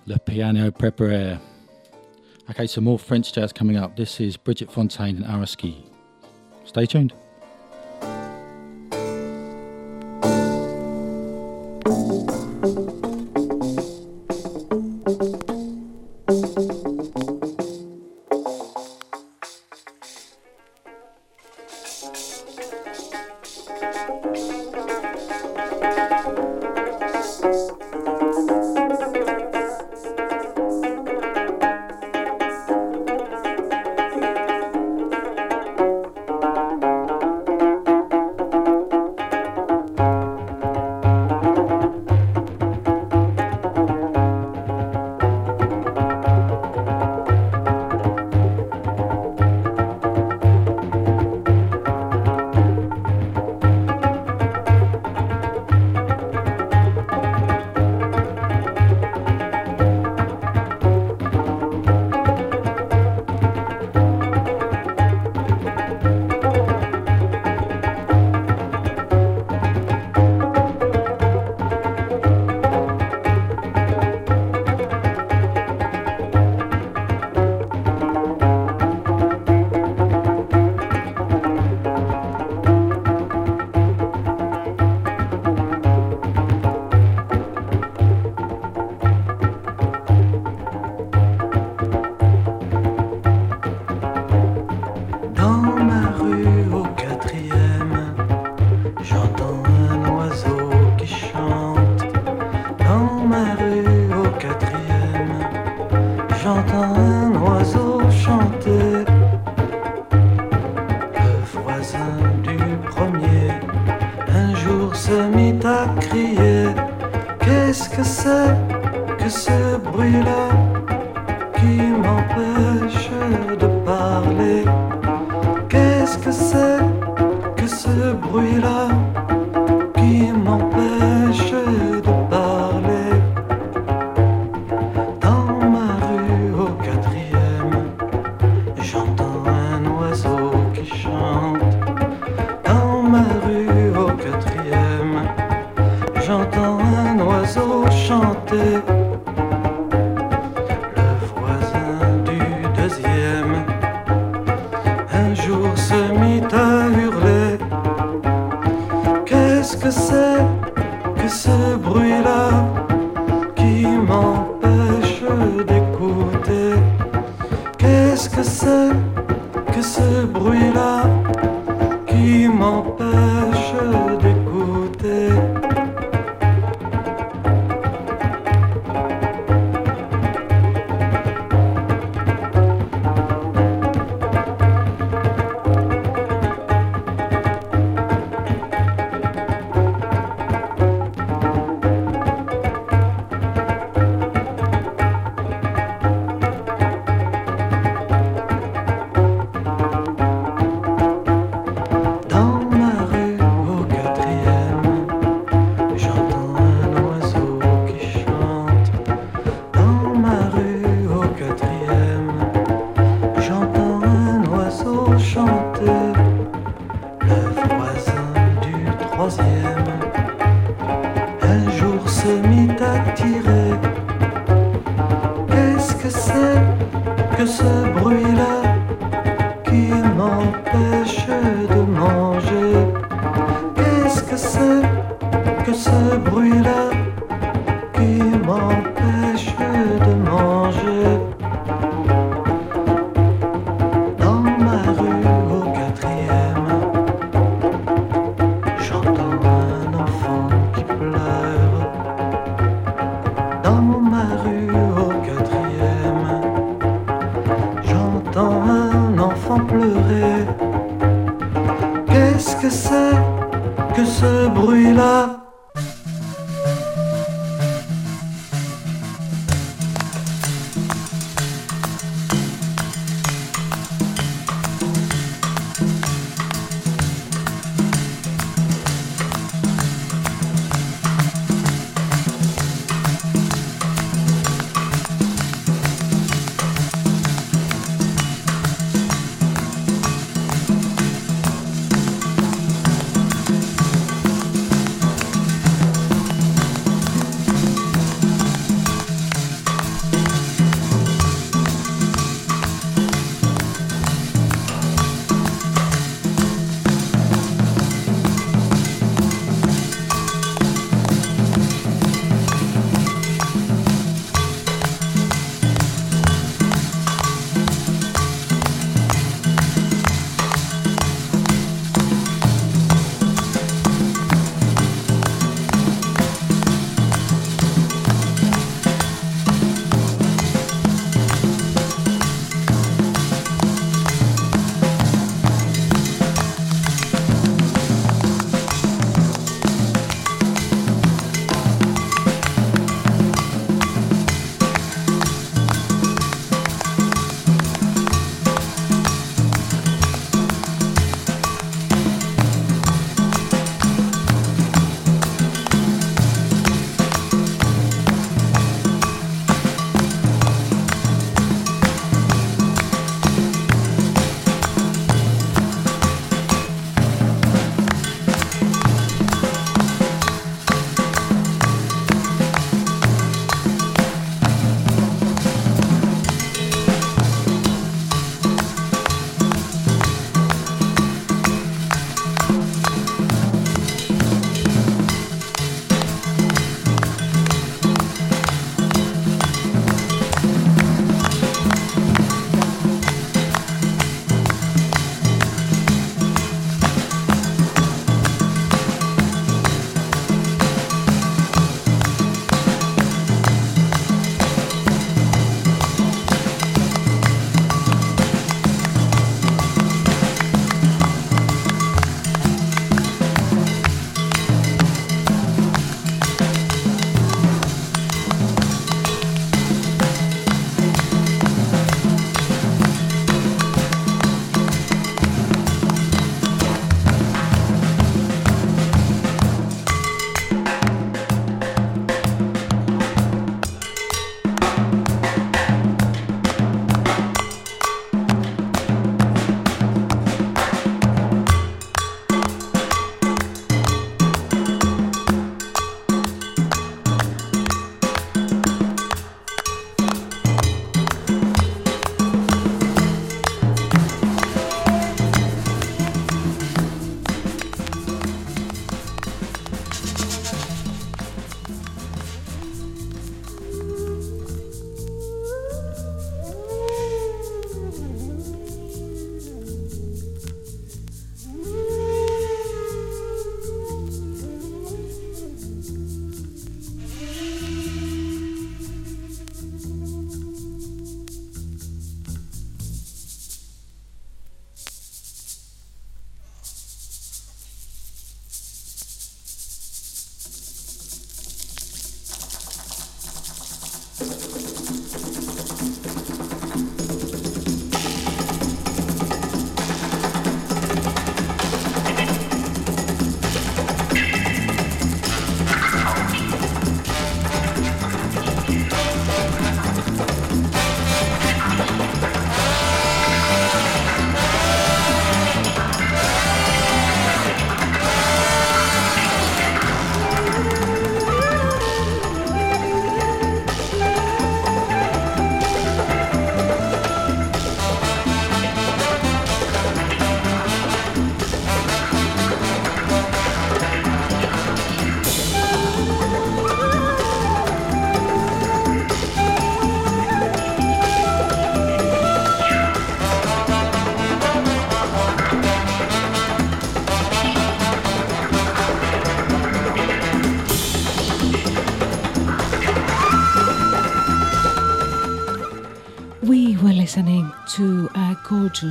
Le Piano Prepare. Okay, some more French jazz coming up. This is Brigitte Fontaine and Areski. Stay tuned.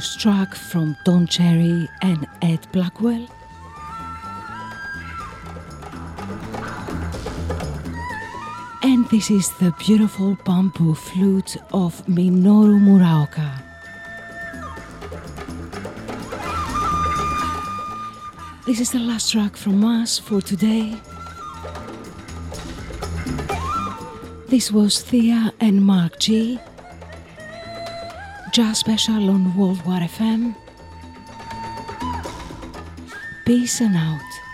Gorgeous track from Don Cherry and Ed Blackwell. And this is the beautiful bamboo flute of Minoru Muraoka. This is the last track from us for today. This was Thea and Mark G. Jazz Special on Worldwide FM. Peace and out.